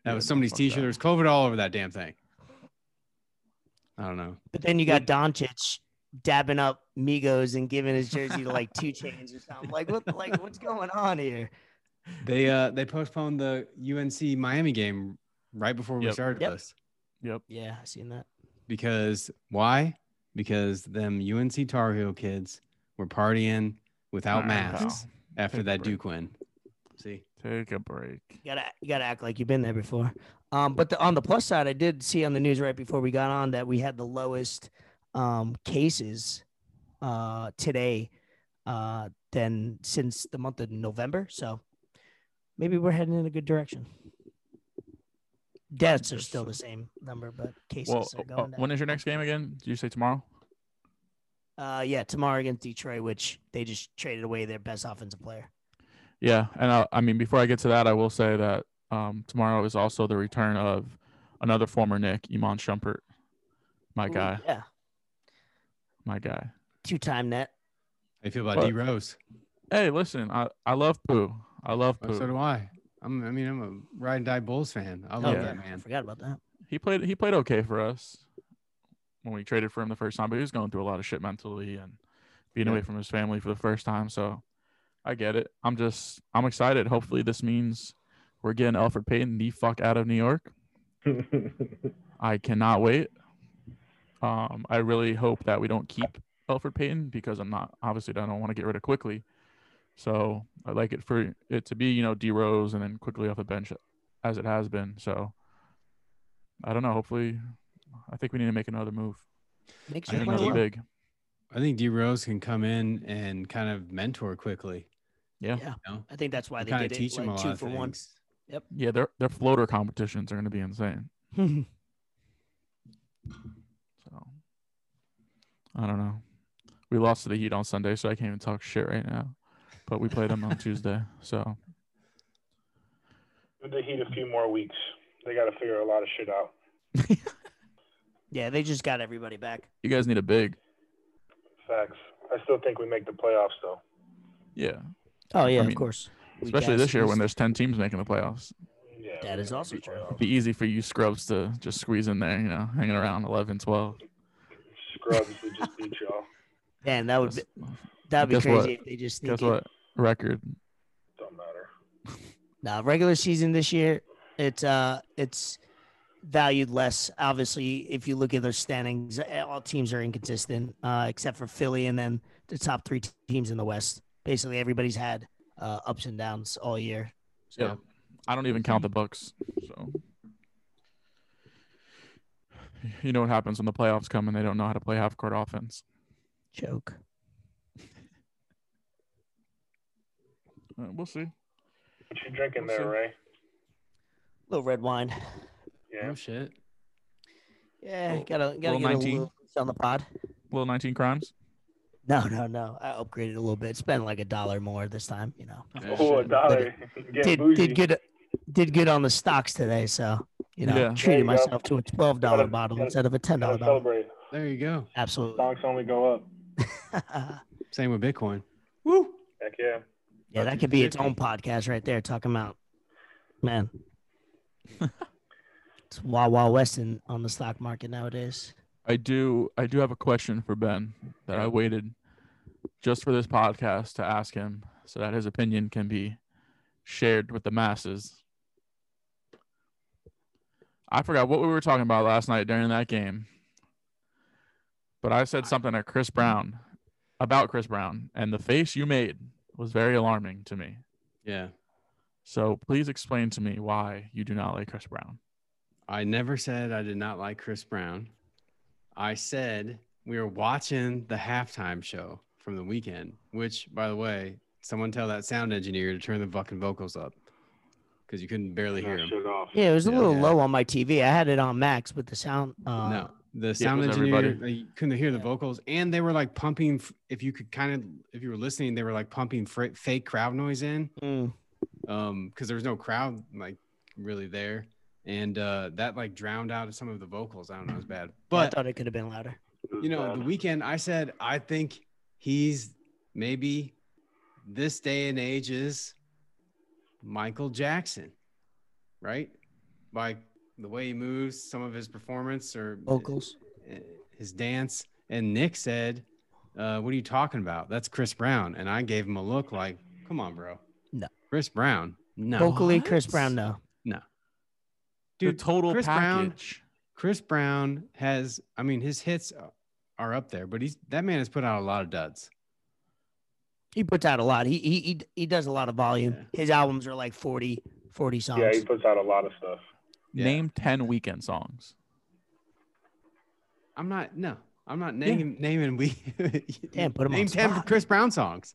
That yeah, was somebody's T-shirt. There was COVID all over that damn thing. I don't know. But then you got Doncic dabbing up Migos and giving his jersey to like 2 Chainz or something. Like what? Like what's going on here? They uh they postponed the UNC Miami game right before we started yep. this. Yep. Yeah, I seen that. because why? Because them UNC Tar Heel kids were partying without Wow. masks after that break. Duke win. See, Take a break. You gotta you gotta act like you've been there before. Um, but the, on the plus side, I did see on the news right before we got on that we had the lowest um, cases uh, today uh, than since the month of November. So maybe we're heading in a good direction. Deaths are still the same number, but cases Well, are uh, going down. when is your next game again? Did you say tomorrow? Uh, yeah, tomorrow against Detroit, which they just traded away their best offensive player. Yeah, and I, I mean, before I get to that, I will say that um, tomorrow is also the return of another former Knick, Iman Shumpert, my Ooh, guy, yeah, my guy. two-time net. how you feel about But- D Rose? Hey, listen, I, I love Pooh. I love Oh, so do I. I'm, I mean, I'm a ride and die Bulls fan. I Oh, love yeah. that I man. forgot about that. He played he played okay for us when we traded for him the first time, but he was going through a lot of shit mentally and being Yeah. away from his family for the first time. So I get it. I'm just I'm excited. Hopefully, this means we're getting Elfrid Payton the fuck out of New York. I cannot wait. Um, I really hope that we don't keep Elfrid Payton because I'm not obviously I don't want to get rid of Quickley. So I like it for it to be you know D Rose and then Quickley off the bench as it has been. So I don't know. Hopefully, I think we need to make another move. Makes I you Get another well. big. I think D Rose can come in and kind of mentor Quickley. Yeah. Yeah. You know? I think that's why they kind did of it teach him a like lot two of for one. Yep. Yeah, their their floater competitions are going to be insane. So I don't know. We lost to the Heat on Sunday, so I can't even talk shit right now. But we played them on Tuesday, so Give the Heat a few more weeks. They got to figure a lot of shit out. yeah, they just got everybody back. you guys need a big. Facts. I still think we make the playoffs though. Yeah, Oh yeah, mean, of course. We especially this year when there's ten teams making the playoffs. Yeah. That we is make also true. It'd be easy for you scrubs to just squeeze in there, you know, hanging around 11, 12. Scrubs would just beat y'all. Man, that would be, that'd be guess crazy what? if they just sneak Guess in. what? Record. Don't matter. Now, regular season this year, it's uh, it's valued less. Obviously, if you look at their standings, eh, all teams are inconsistent, uh, except for Philly and then the top three teams in the West. Basically, everybody's had uh, ups and downs all year. So, Yeah. I don't even count the Bucks. So you know what happens when the playoffs come and they don't know how to play half court offense. joke. Uh, we'll see. What you drinking We'll there, see. Ray? little red wine. Yeah. Oh shit. Yeah, Little- gotta gotta little get 19. a little on the pod. Little 19 crimes. No, no, no. I upgraded a little bit. Spent like a dollar more this time. You know, Yeah, Oh, a shit. dollar. Getting did bougie. did good. Did good on the stocks today, so you know, Yeah. There treated you go. myself to a twelve dollar Gotta- bottle gotta- instead of a ten dollar Gotta bottle. celebrate. There you go. Absolutely. Stocks only go up. Same with Bitcoin. Woo. Heck yeah. Yeah, that could be its own podcast right there, talking about man. it's Wild Wild West in, on the stock market nowadays. I do I do have a question for Ben that I waited just for this podcast to ask him so that his opinion can be shared with the masses. I forgot what we were talking about last night during that game. But I said something to Chris Brown about Chris Brown and the face you made was very alarming to me. Yeah. So please explain to me why you do not like Chris Brown. I never said I did not like Chris Brown. I said we were watching the halftime show from the Weeknd, which, by the way, someone tell that sound engineer to turn the fucking vocals up because you couldn't barely hear Knock him. Yeah, it was a little Yeah. low on my TV. I had it on max with the sound. Uh, no, the sound was engineer everybody. you couldn't hear the Yeah. vocals, and they were like pumping. If you could kind of, if you were listening, they were like pumping fr- fake crowd noise in. mm, um because there was no crowd like really there and uh that like drowned out some of the vocals. I don't know it's bad. But I thought it could have been louder. You know the Weeknd i said i think he's maybe this day and age is michael jackson right? By the way he moves some of his performance or Vocals. uh, his dance. And nick said uh, what are you talking about? That's chris brown. And i gave him a look like come on bro. No. chris brown? No. Vocally, Chris Brown, no. the dude total Chris Brown- package. Chris Brown has, I mean, his hits are up there, but he's that man has put out a lot of duds. He puts out a lot. He he he, he does a lot of volume. Yeah. His albums are like 40, 40 songs. Yeah, he puts out a lot of stuff. Yeah. Name ten Weeknd songs. I'm not, no, I'm not naming, naming, we, Damn, put him on name 10 spot. Chris Brown songs.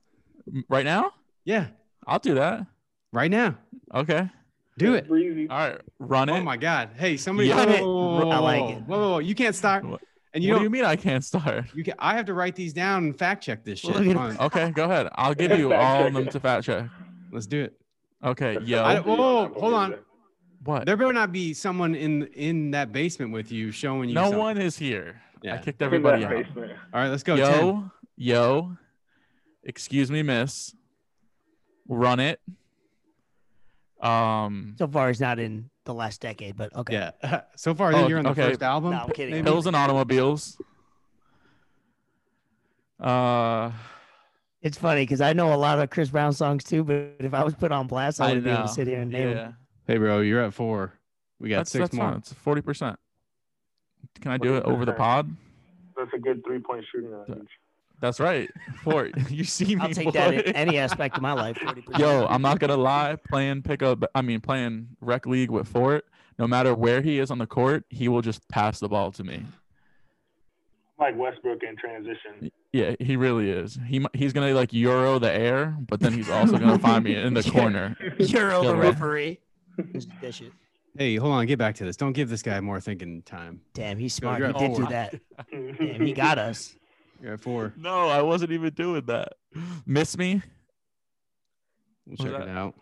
Right now? Yeah, I'll do that. right now. Okay. Do it. Breezy. All right. Run oh it. Oh my God. Hey, somebody, Yeah. whoa, whoa, whoa, whoa, I like it. Whoa, whoa, whoa, you can't start. What- And you what don't, you mean I can't start? you can, I have to write these down and fact check this shit. Look at- on- Okay, go ahead. I'll give you all of them to fact check. Let's do it. Okay, I, yo, whoa, whoa, hold on. what? There better not be someone in in that basement with you showing you. No something. one is here. Yeah. I kicked In everybody that out. basement. All right, let's go. yo, 10. yo, excuse me, miss. Run it. Um, So far, he's not in the last decade, but okay. Yeah. So far, Oh, you're on the okay. first album. No, I'm kidding. maybe? pills and automobiles. Uh, It's funny because I know a lot of Chris Brown songs too, but if I was put on blast, I I wouldn't be able to sit here and name yeah, them. Hey, bro, you're at four. We got that's six that's more. fine. It's forty percent. Can I do it over the pod? That's a good three point shooting range. That's right. Ford, you see me. I'll take that in any aspect of my life. 40%. Yo, I'm not gonna lie. Playing pickup, I mean playing rec league with Ford. No matter where he is on the court, he will just pass the ball to me. Like Westbrook in transition. Yeah, he really is. He he's gonna like euro the air, but then he's also gonna find me in the corner. You're over Chill, referee. Dish it. Hey, hold on. Get back to this. Don't give this guy more thinking time. Damn, he's Go, smart. He did do oh, that. Damn, he got us. You're at four. No, I wasn't even doing that. Miss me? We'll Was check that- it out.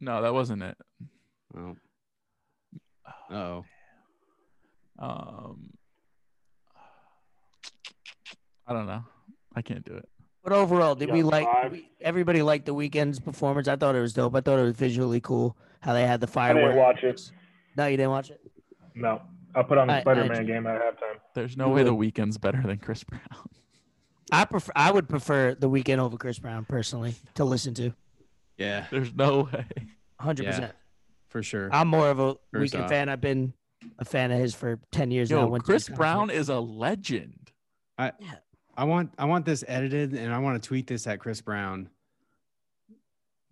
No, that wasn't it. Oh. Oh. Um, I don't know. I can't do it. But overall, did Yeah, we like five. we, everybody liked the Weeknd's performance? I thought it was dope. I thought it was visually cool how they had the I didn't fireworks. watch it. No, you didn't watch it. No. I put on the I- I Spider Man do. game at halftime. There's no You way the Weeknd's better than Chris Brown. I prefer. I would prefer the Weeknd over Chris Brown personally to listen to. Yeah, There's no way. Hundred Yeah. percent. for sure. I'm more of a First Weeknd off. fan. I've been a fan of his for ten years now. Yo, Went to Chris his Brown is a legend. I want I want this edited and I want to tweet this at Chris Brown.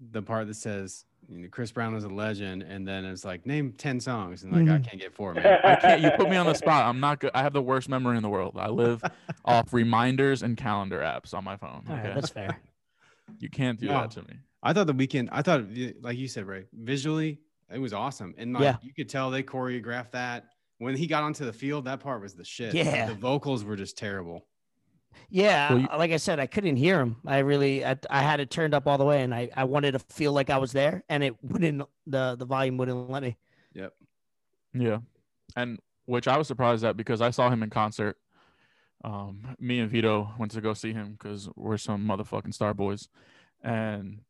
The part that says you know, Chris Brown is a legend, and then it's like name ten songs, and like I Mhm. can't get four, man. I can't. You put me on the spot. I'm not good. I have the worst memory in the world. I live off reminders and calendar apps on my phone. All right, Okay, that's fair. you can't do No. that to me. I thought the Weeknd. I thought, like you said, Ray, visually it was awesome, and like Yeah. you could tell they choreographed that. When he got onto the field, that part was the shit. Yeah. the vocals were just terrible. Yeah, Well, you- like I said, I couldn't hear him. I really, I, I had it turned up all the way, and I, I wanted to feel like I was there, and it wouldn't. The the volume wouldn't let me. Yep. Yeah, and which I was surprised at because I saw him in concert. Um, me and Vito went to go see him because we're some motherfucking star boys, and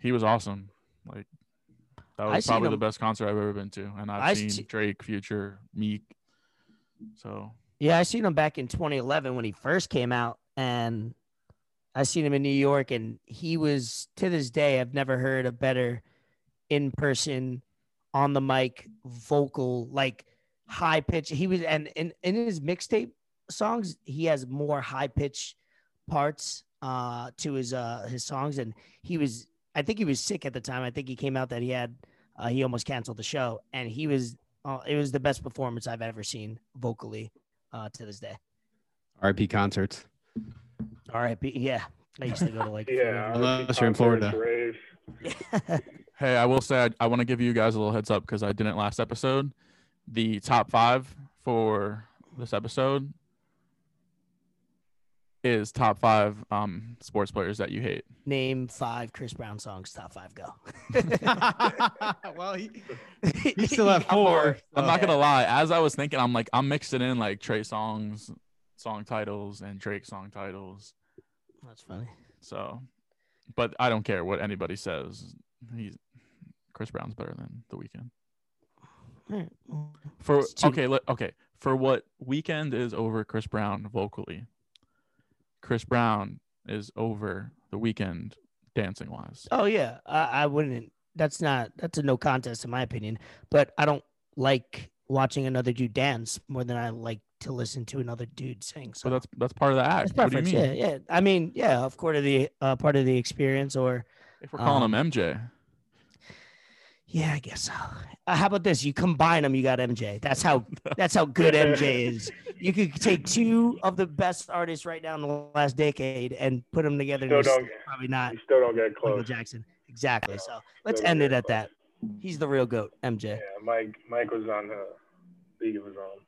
he was awesome. Like that I was seen probably the best concert I've ever been to, and I've I seen see- Drake, Future, Meek. So Yeah, I seen him back in 2011 when he first came out, and I seen him in New York, and he was to this day I've never heard a better in person, on the mic, vocal like high pitch. He was and in in his mixtape songs he has more high pitch parts uh to his uh his songs, and he was I think he was sick at the time. I think he came out that he had uh, he almost canceled the show, and he was uh, it was the best performance I've ever seen vocally uh, to this day. R.I.P. concerts. R.I.P. Yeah, I used to go to like Yeah. Unless you're in concerts, Florida. Hey, I will say I, I want to give you guys a little heads up because I didn't last episode. The top five for this episode is top five um sports players that you hate. Name five Chris Brown songs. Top five. Go. well, he, he's still have four. I'm so- not gonna lie. As I was thinking, I'm like I'm mixing in like Trey Songz, song titles, and Drake song titles. That's funny. So, but I don't care what anybody says. He's Chris Brown's better than The Weeknd. All right, well, For okay, let, okay, for what Weeknd is over Chris Brown vocally, Chris Brown is over The Weeknd dancing wise. Oh yeah, I, I wouldn't. That's not. That's a no contest in my opinion. But I don't like watching another dude dance more than I like to listen to another dude sing. So So that's that's part of the act. What do you mean? Yeah, yeah. I mean, yeah, of course, the uh, part of the experience, or If we're calling Um, him MJ, yeah, I guess so. Uh, how about this? You combine them, you got MJ. That's how that's how good MJ is. You could take two of the best artists right now in the last decade and put them together. Still you're don't get, probably not you still don't get close. Michael. Jackson. Exactly. So let's end it at close. that. He's the real goat, MJ. Yeah, Mike Mike was on a league of his own.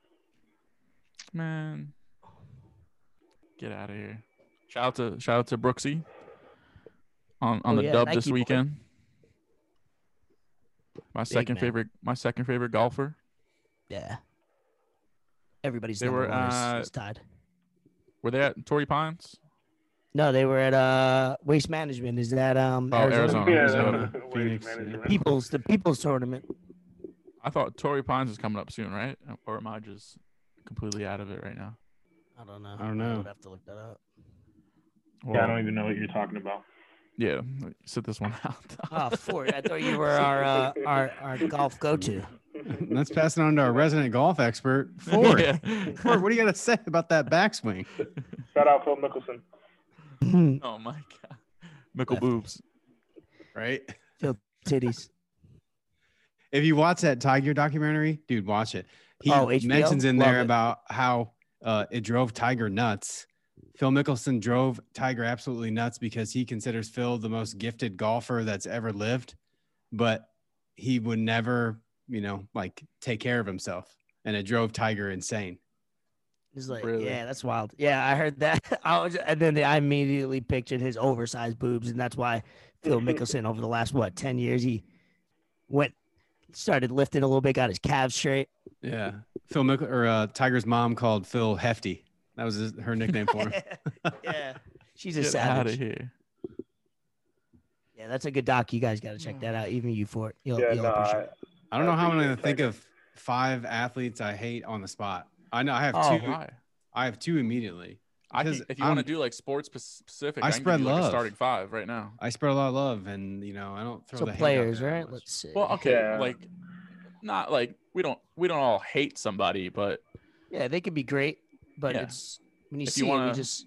man, get out of here. Shout out to shout out to Brooksy on on Oh, the yeah, dub Nike this boy. Weekend. My second man. favorite, my second favorite golfer. Yeah. Everybody's They number were, one is- uh, is tied. Were they at Torrey Pines? No, they were at uh Waste Management. Is that um Oh, Arizona? Arizona. Yeah, Arizona. Waste Phoenix, management. People's the People's tournament. I thought Torrey Pines is coming up soon, right? Or am I just completely out of it right now? I don't know. I don't know. would have to look that up. Yeah, I don't even know what you're talking about. Yeah, sit this one out. Oh, Ford. I thought you were our uh, our our golf go to. Let's pass it on to our resident golf expert, Ford. Yeah. Ford, what do you got to say about that backswing? Shout out Phil Mickelson. Oh my god, Mickle boobs. Right? Phil titties. If you watch that Tiger documentary, dude, watch it. He Oh, mentions in Love there it. about how uh, it drove Tiger nuts. Phil Mickelson drove Tiger absolutely nuts because he considers Phil the most gifted golfer that's ever lived, but he would never, you know, like take care of himself. And it drove Tiger insane. He's like, Really? yeah, that's wild. Yeah, I heard that. I was, and then I immediately pictured his oversized boobs, and that's why Phil Mickelson over the last what ten years he went started lifting a little bit, got his calves straight. Yeah. Phil Mickle or uh, Tiger's mom called Phil Hefty. That was his, her nickname for him. yeah, she's a Get out of here. Yeah, that's a good doc. You guys got to check mm. that out. Even you for it. You'll, Yeah, you'll no, appreciate I, it. I don't know how I'm going to think Tiger. of five athletes I hate on the spot. I know I have Oh, two. Why? I have two immediately. I Because can, if you want to do like sports specific, I I, can spread give you, like, a love. starting five right now. I spread a lot of love, and you know I don't throw So the hate out players, right? much. Let's see. Well, okay, Yeah. like not like we don't we don't all hate somebody, but yeah, they could be great, but Yeah. it's when you If see you it, you just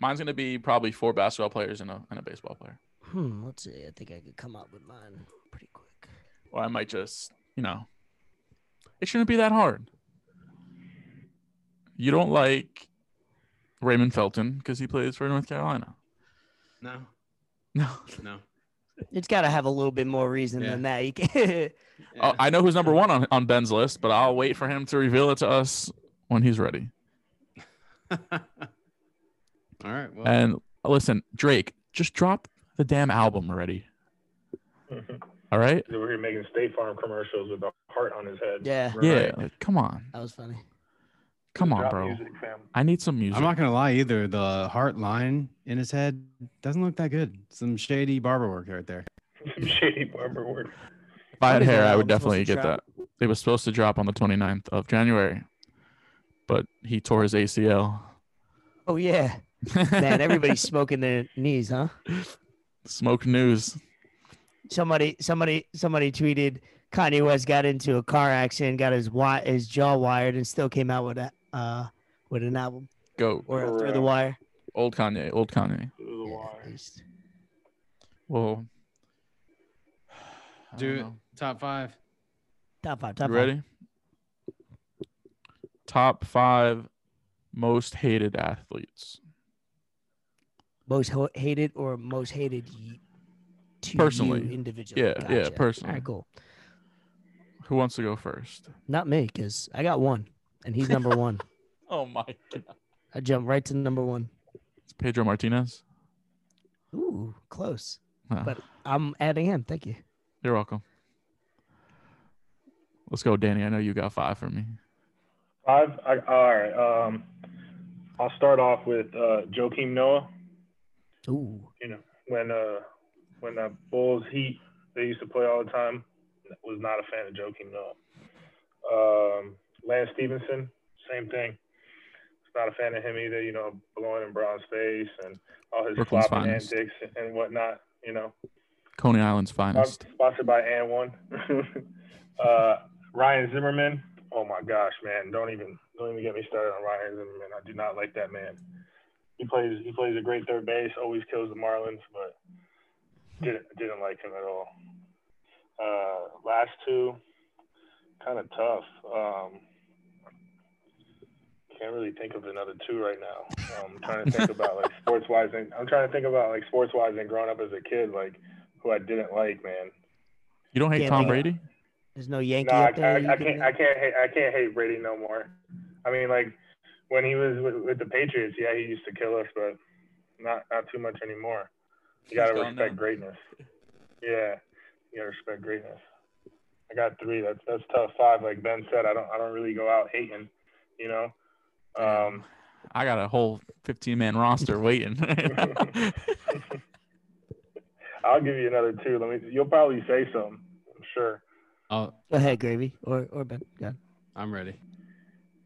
mine's gonna be probably four basketball players and a and a baseball player. hmm. Let's see. I think I could come up with mine pretty quick. Or I might just you know, it shouldn't be that hard. You don't like Raymond Felton because he plays for North Carolina. No, No, no. It's got to have a little bit more reason Yeah. than that. You can Oh, I know who's number one on, on Ben's list, but I'll wait for him to reveal it to us when he's ready. All right. Well, And listen, Drake, just drop the damn album already. All right? We're here making State Farm commercials with a heart on his head. yeah, Right. Yeah, like, come on. that was funny. Come on, bro. Music. I need some music. I'm not gonna lie either. The heart line in his head doesn't look that good. Some shady barber work right there. Some shady barber work. if I had hair, I would definitely get drop? that. It was supposed to drop on the 29th of January, but he tore his ACL. Oh yeah, man, everybody's smoking their knees, huh? Smoke news. Somebody, somebody, somebody tweeted Kanye West got into a car accident, got his wi- his jaw wired, and still came out with a uh with an album Go. or For through the wire. Old Kanye. Old Kanye. It was a Yeah, wire. at. Well, Do it. Top five. Top five, top You five. ready? Top five most hated athletes. Most ho- hated or most hated y- to Personally. you individually. Yeah, yeah, personally. All right, cool. Who wants to go first? Not me, because I got one, and he's number one. Oh my god. I jumped right to number one. It's Pedro Martinez. Ooh, close. Oh, But I'm adding him. Thank you. you're welcome. Let's go, Danny. I know you got five for me. Five. I, all right. Um, I'll start off with uh, Joakim Noah. Ooh, You know, when uh, when the Bulls Heat they used to play all the time, was not a fan of Joakim Noah. Um, Lance Stephenson, same thing. Not a fan of him either. You know, blowing in Brown's face and all his Brooklyn's flopping finest. antics and whatnot. You know, Coney Island's finest. sponsored by And One. uh, Ryan Zimmerman, Oh my gosh, man! Don't even don't even get me started on Ryan Zimmerman. I do not like that man. He plays he plays a great third base. Always kills the Marlins, but didn't didn't like him at all. Uh, last two, kind of tough. Um, can't really think of another two right now. Um, I'm trying to think about like sports wise, and I'm trying to think about like sports wise and growing up as a kid, like who I didn't like, man. You don't hate Can't Tom think of- Brady? There's no Yankee No, I, there. I, I can can't. I can't hate. I can't hate Brady no more. I mean, like when he was with, with the Patriots, yeah, he used to kill us, but not not too much anymore. You gotta respect now. greatness. Yeah, you gotta respect greatness. I got three. That's that's tough. Five, like Ben said, I don't I don't really go out hating. You know. Um, I got a whole 15 man roster waiting. I'll give you another two. Let me. You'll probably say some. I'm sure. I'll, Go ahead, Gravy or or Ben. Go ahead. I'm ready.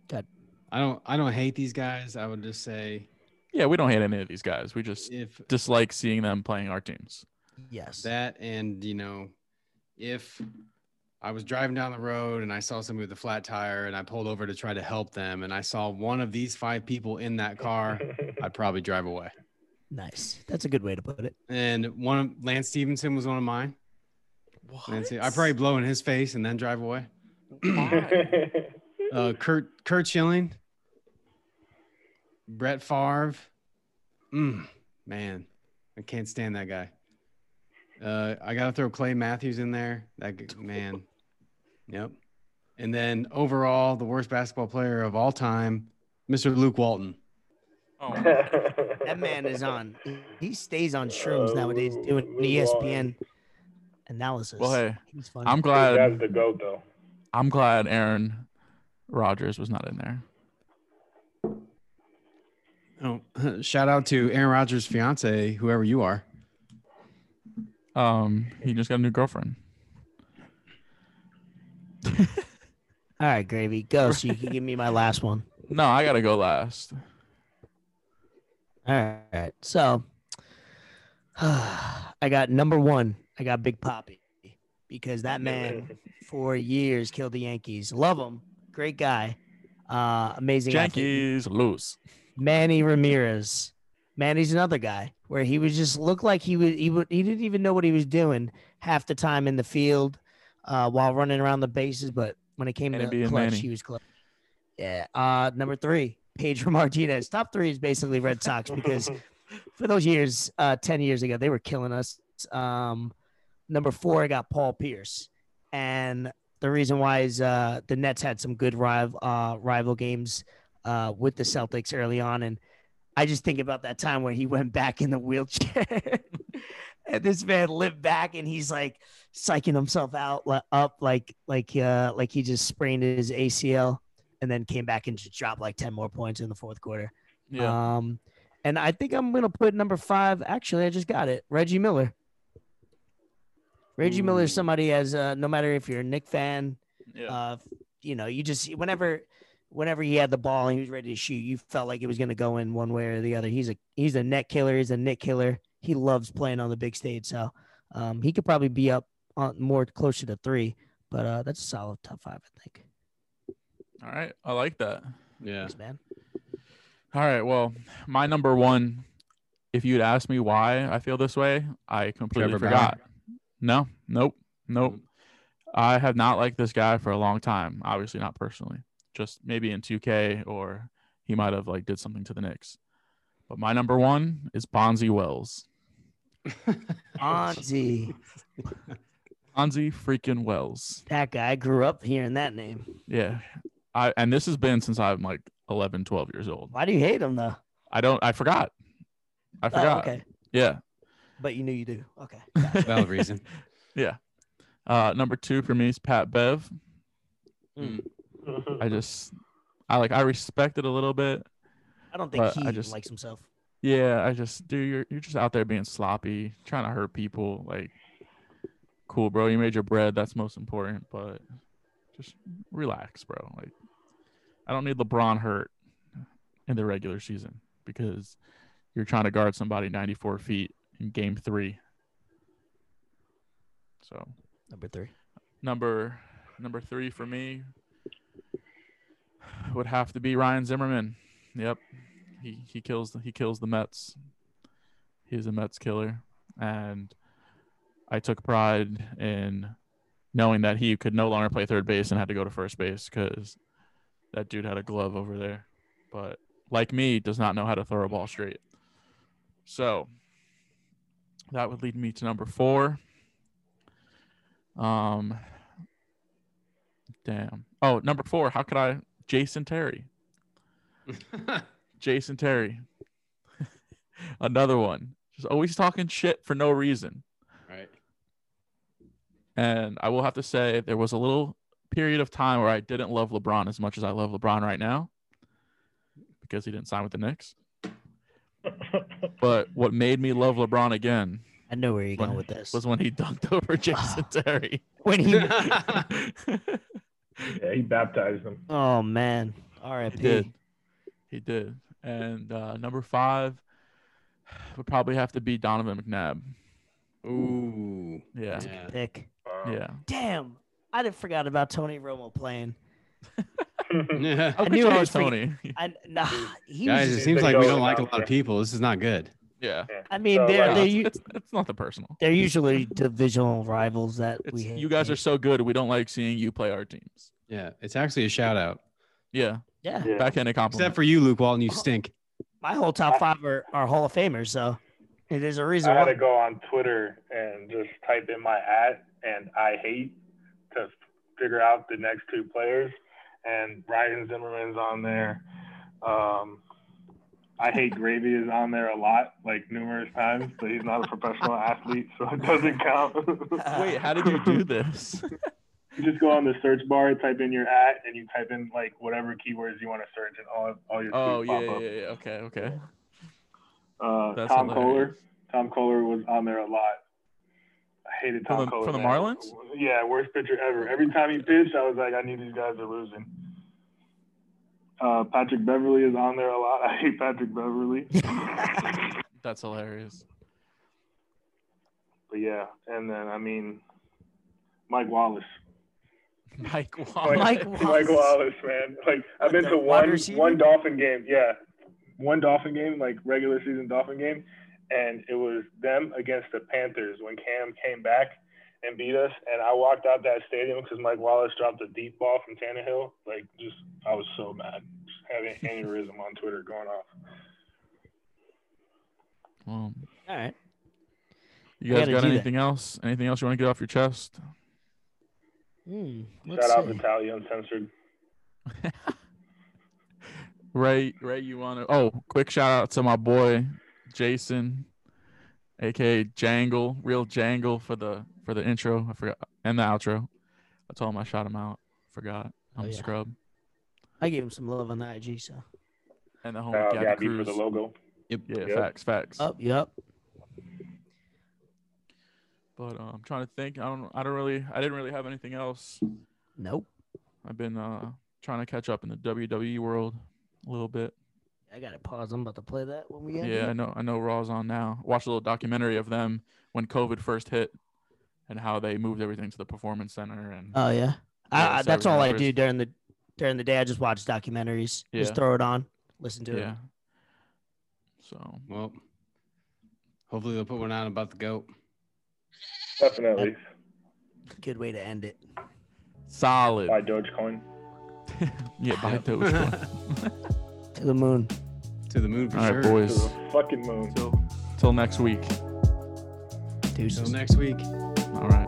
Good. I don't I don't hate these guys. I would just say yeah, we don't hate any of these guys. We just if dislike seeing them playing our teams. Yes. that and you know if I was driving down the road and I saw somebody with a flat tire and I pulled over to try to help them and I saw one of these five people in that car, I'd probably drive away. nice. That's a good way to put it. And one of Lance Stephenson was one of mine. Lance, I'd probably blow in his face and then drive away. Uh, Curt Curt Schilling, Brett Favre. Mm, man, I can't stand that guy. Uh, I gotta throw Clay Matthews in there. That man. Yep. And then overall, the worst basketball player of all time, Mr. Luke Walton. Oh, That man is on. He stays on shrooms nowadays doing E ESPN analysis. well, hey, He's funny. I'm glad. That's glad. the goat, though. I'm glad Aaron Rodgers was not in there. Oh, shout out to Aaron Rodgers' fiance, whoever you are. Um, he just got a new girlfriend. All right, Gravy, go so you can give me my last one. No, I gotta go last. All right. So I got number one. I got Big Papi because that man for years killed the Yankees. Love him. Great guy. Uh, amazing. athlete. Yankees lose. Manny Ramirez. Manny's another guy where he was just looked like he was he would he didn't even know what he was doing half the time in the field uh, while running around the bases, but when it came Manny to being clutch, Manny. he was clutch. Yeah. Uh, number three, Pedro Martinez. Top three is basically Red Sox because for those years, uh, 10 years ago, they were killing us. Um, number four, I got Paul Pierce. And the reason why is uh, the Nets had some good rival, uh, rival games uh, with the Celtics early on. And I just think about that time where he went back in the wheelchair. and this man lived back and he's like psyching himself out up like like uh like he just sprained his ACL and then came back and just dropped like 10 more points in the fourth quarter. Yeah. Um, and I think I'm gonna put number five. Actually, I just got it. Reggie Miller. Reggie Miller is somebody as uh, no matter if you're a Knick fan, yeah. uh, you know, you just whenever, whenever he had the ball and he was ready to shoot, you felt like it was gonna go in one way or the other. He's a he's a net killer. He's a Knick killer. He loves playing on the big stage, so um, he could probably be up on more closer to three. But uh, that's a solid top five, I think. All right. I like that. Yeah. Thanks, man. All right. Well, my number one, if you'd asked me why I feel this way, I completely Trevor Bauer? Forgot. No, nope, nope. I have not liked this guy for a long time. Obviously, not personally, just maybe in 2K or he might have like did something to the Knicks. But my number one is Bonzi Wells. Bonzi, Bonzi freaking Wells. that guy. I grew up hearing that name. Yeah. I and this has been since I'm like 11, 12 years old. Why do you hate him though? I don't. I forgot. I Oh, forgot. okay, Yeah. But you knew you do. Okay. Valid reason. Yeah. Uh, number two for me is Pat Bev. Mm. I just, I like, I respect it a little bit. I don't think he I just- likes himself. Yeah, I just, dude, you're you're just out there being sloppy, trying to hurt people. Like, cool, bro. You made your bread. That's most important. But just relax, bro. Like, I don't need LeBron hurt in the regular season because you're trying to guard somebody 94 feet in game three. So Number three. number number three for me would have to be Ryan Zimmerman. Yep, he he kills the, he kills the Mets. He's a Mets killer, and I took pride in knowing that he could no longer play third base and had to go to first base because that dude had a glove over there. But like me, does not know how to throw a ball straight. So that would lead me to number four. Um, damn. Oh, number four. How could I? Jason Terry. Jason Terry. Another one. Just always talking shit for no reason. right. And I will have to say there was a little period of time where I didn't love LeBron as much as I love LeBron right now because he didn't sign with the Knicks. But what made me love LeBron again I know where you're going with this. was when he dunked over Jason Terry. when he, Yeah, he baptized him. oh man, He R.I.P. did. He did. And uh, number five would probably have to be Donovan McNabb. Ooh. Yeah. Yeah. Pick. Yeah. Damn, I did forgot about Tony Romo playing. Yeah. I knew you I was forget- Tony? I nah, he Guys, it seems like we don't like a lot of people. This is not good. Yeah. I mean, So, they're like- they're, it's, u- it's, it's nothing personal. they're usually divisional rivals that It's, we. hate- you guys are so good. We don't like seeing you play our teams. Yeah. It's actually a shout out. Yeah. Yeah, Yeah. Backhanded compliment. Except for you, Luke Walton. You oh. stink. my whole top five are, are Hall of Famers, so it is a reason I had why. to go on Twitter and just type in my at and I hate to figure out the next two players. And Ryan Zimmerman's on there. Um, I hate Gravy is on there a lot, like numerous times, but he's not a professional athlete, so it doesn't count. Wait, how did you do this? you just go on the search bar, type in your at, and you type in like whatever keywords you want to search, and all all your oh yeah, pop yeah, up. yeah. Okay, okay. Uh, Tom hilarious. Koehler. Tom Koehler was on there a lot. I hated From Tom the- Koehler. from the. Marlins? Yeah, worst pitcher ever. Every time he pitched, I was like, I knew these guys are losing. Uh, Patrick Beverley is on there a lot. I hate Patrick Beverley. That's hilarious. but yeah, and then I mean, Mike Wallace. Mike Mike, Wallace. Mike Mike Wallace. Wallace, man. Like I've been to one one Dolphin game. Yeah, one Dolphin game, like regular season Dolphin game, and it was them against the Panthers when Cam came back and beat us. And I walked out that stadium because Mike Wallace dropped a deep ball from Tannehill. Like, just I was so mad, just having an aneurysm on Twitter going off. Well, All right. you guys gotta got do that. anything else? Anything else you want to get off your chest? Hmm, let's Shout out see. Vitaly Uncensored. Ray, Ray, you want to? Oh, quick shout out to my boy Jason, aka Jangle, real Jangle for the for the intro. I forgot and the outro. I told him I shot him out. Forgot. I'm Oh, a yeah. scrub. I gave him some love on the IG, so. And the Shout homie out Gabby Gabby for Cruz. the logo. Yeah, Yep. facts, facts. Up, yep. But uh, I'm trying to think. I don't. I don't really. I didn't really have anything else. Nope. I've been uh trying to catch up in the WWE world a little bit. I gotta pause. I'm about to play that when we get. Yeah, I know. I know Raw's on now. Watch a little documentary of them when COVID first hit, and how they moved everything to the performance center. And Oh yeah. Yeah, I, I, that's all I do during the during the day. I just watch documentaries. Yeah. Just throw it on, listen to yeah. it. So Well, hopefully they'll put one out about the goat. Definitely. Good way to end it. solid. Buy Dogecoin. Yeah, buy Yep. those. To the moon. to the moon for All sure. right, To boys. the fucking moon. Till till next week. Deuces. Until next week. All right.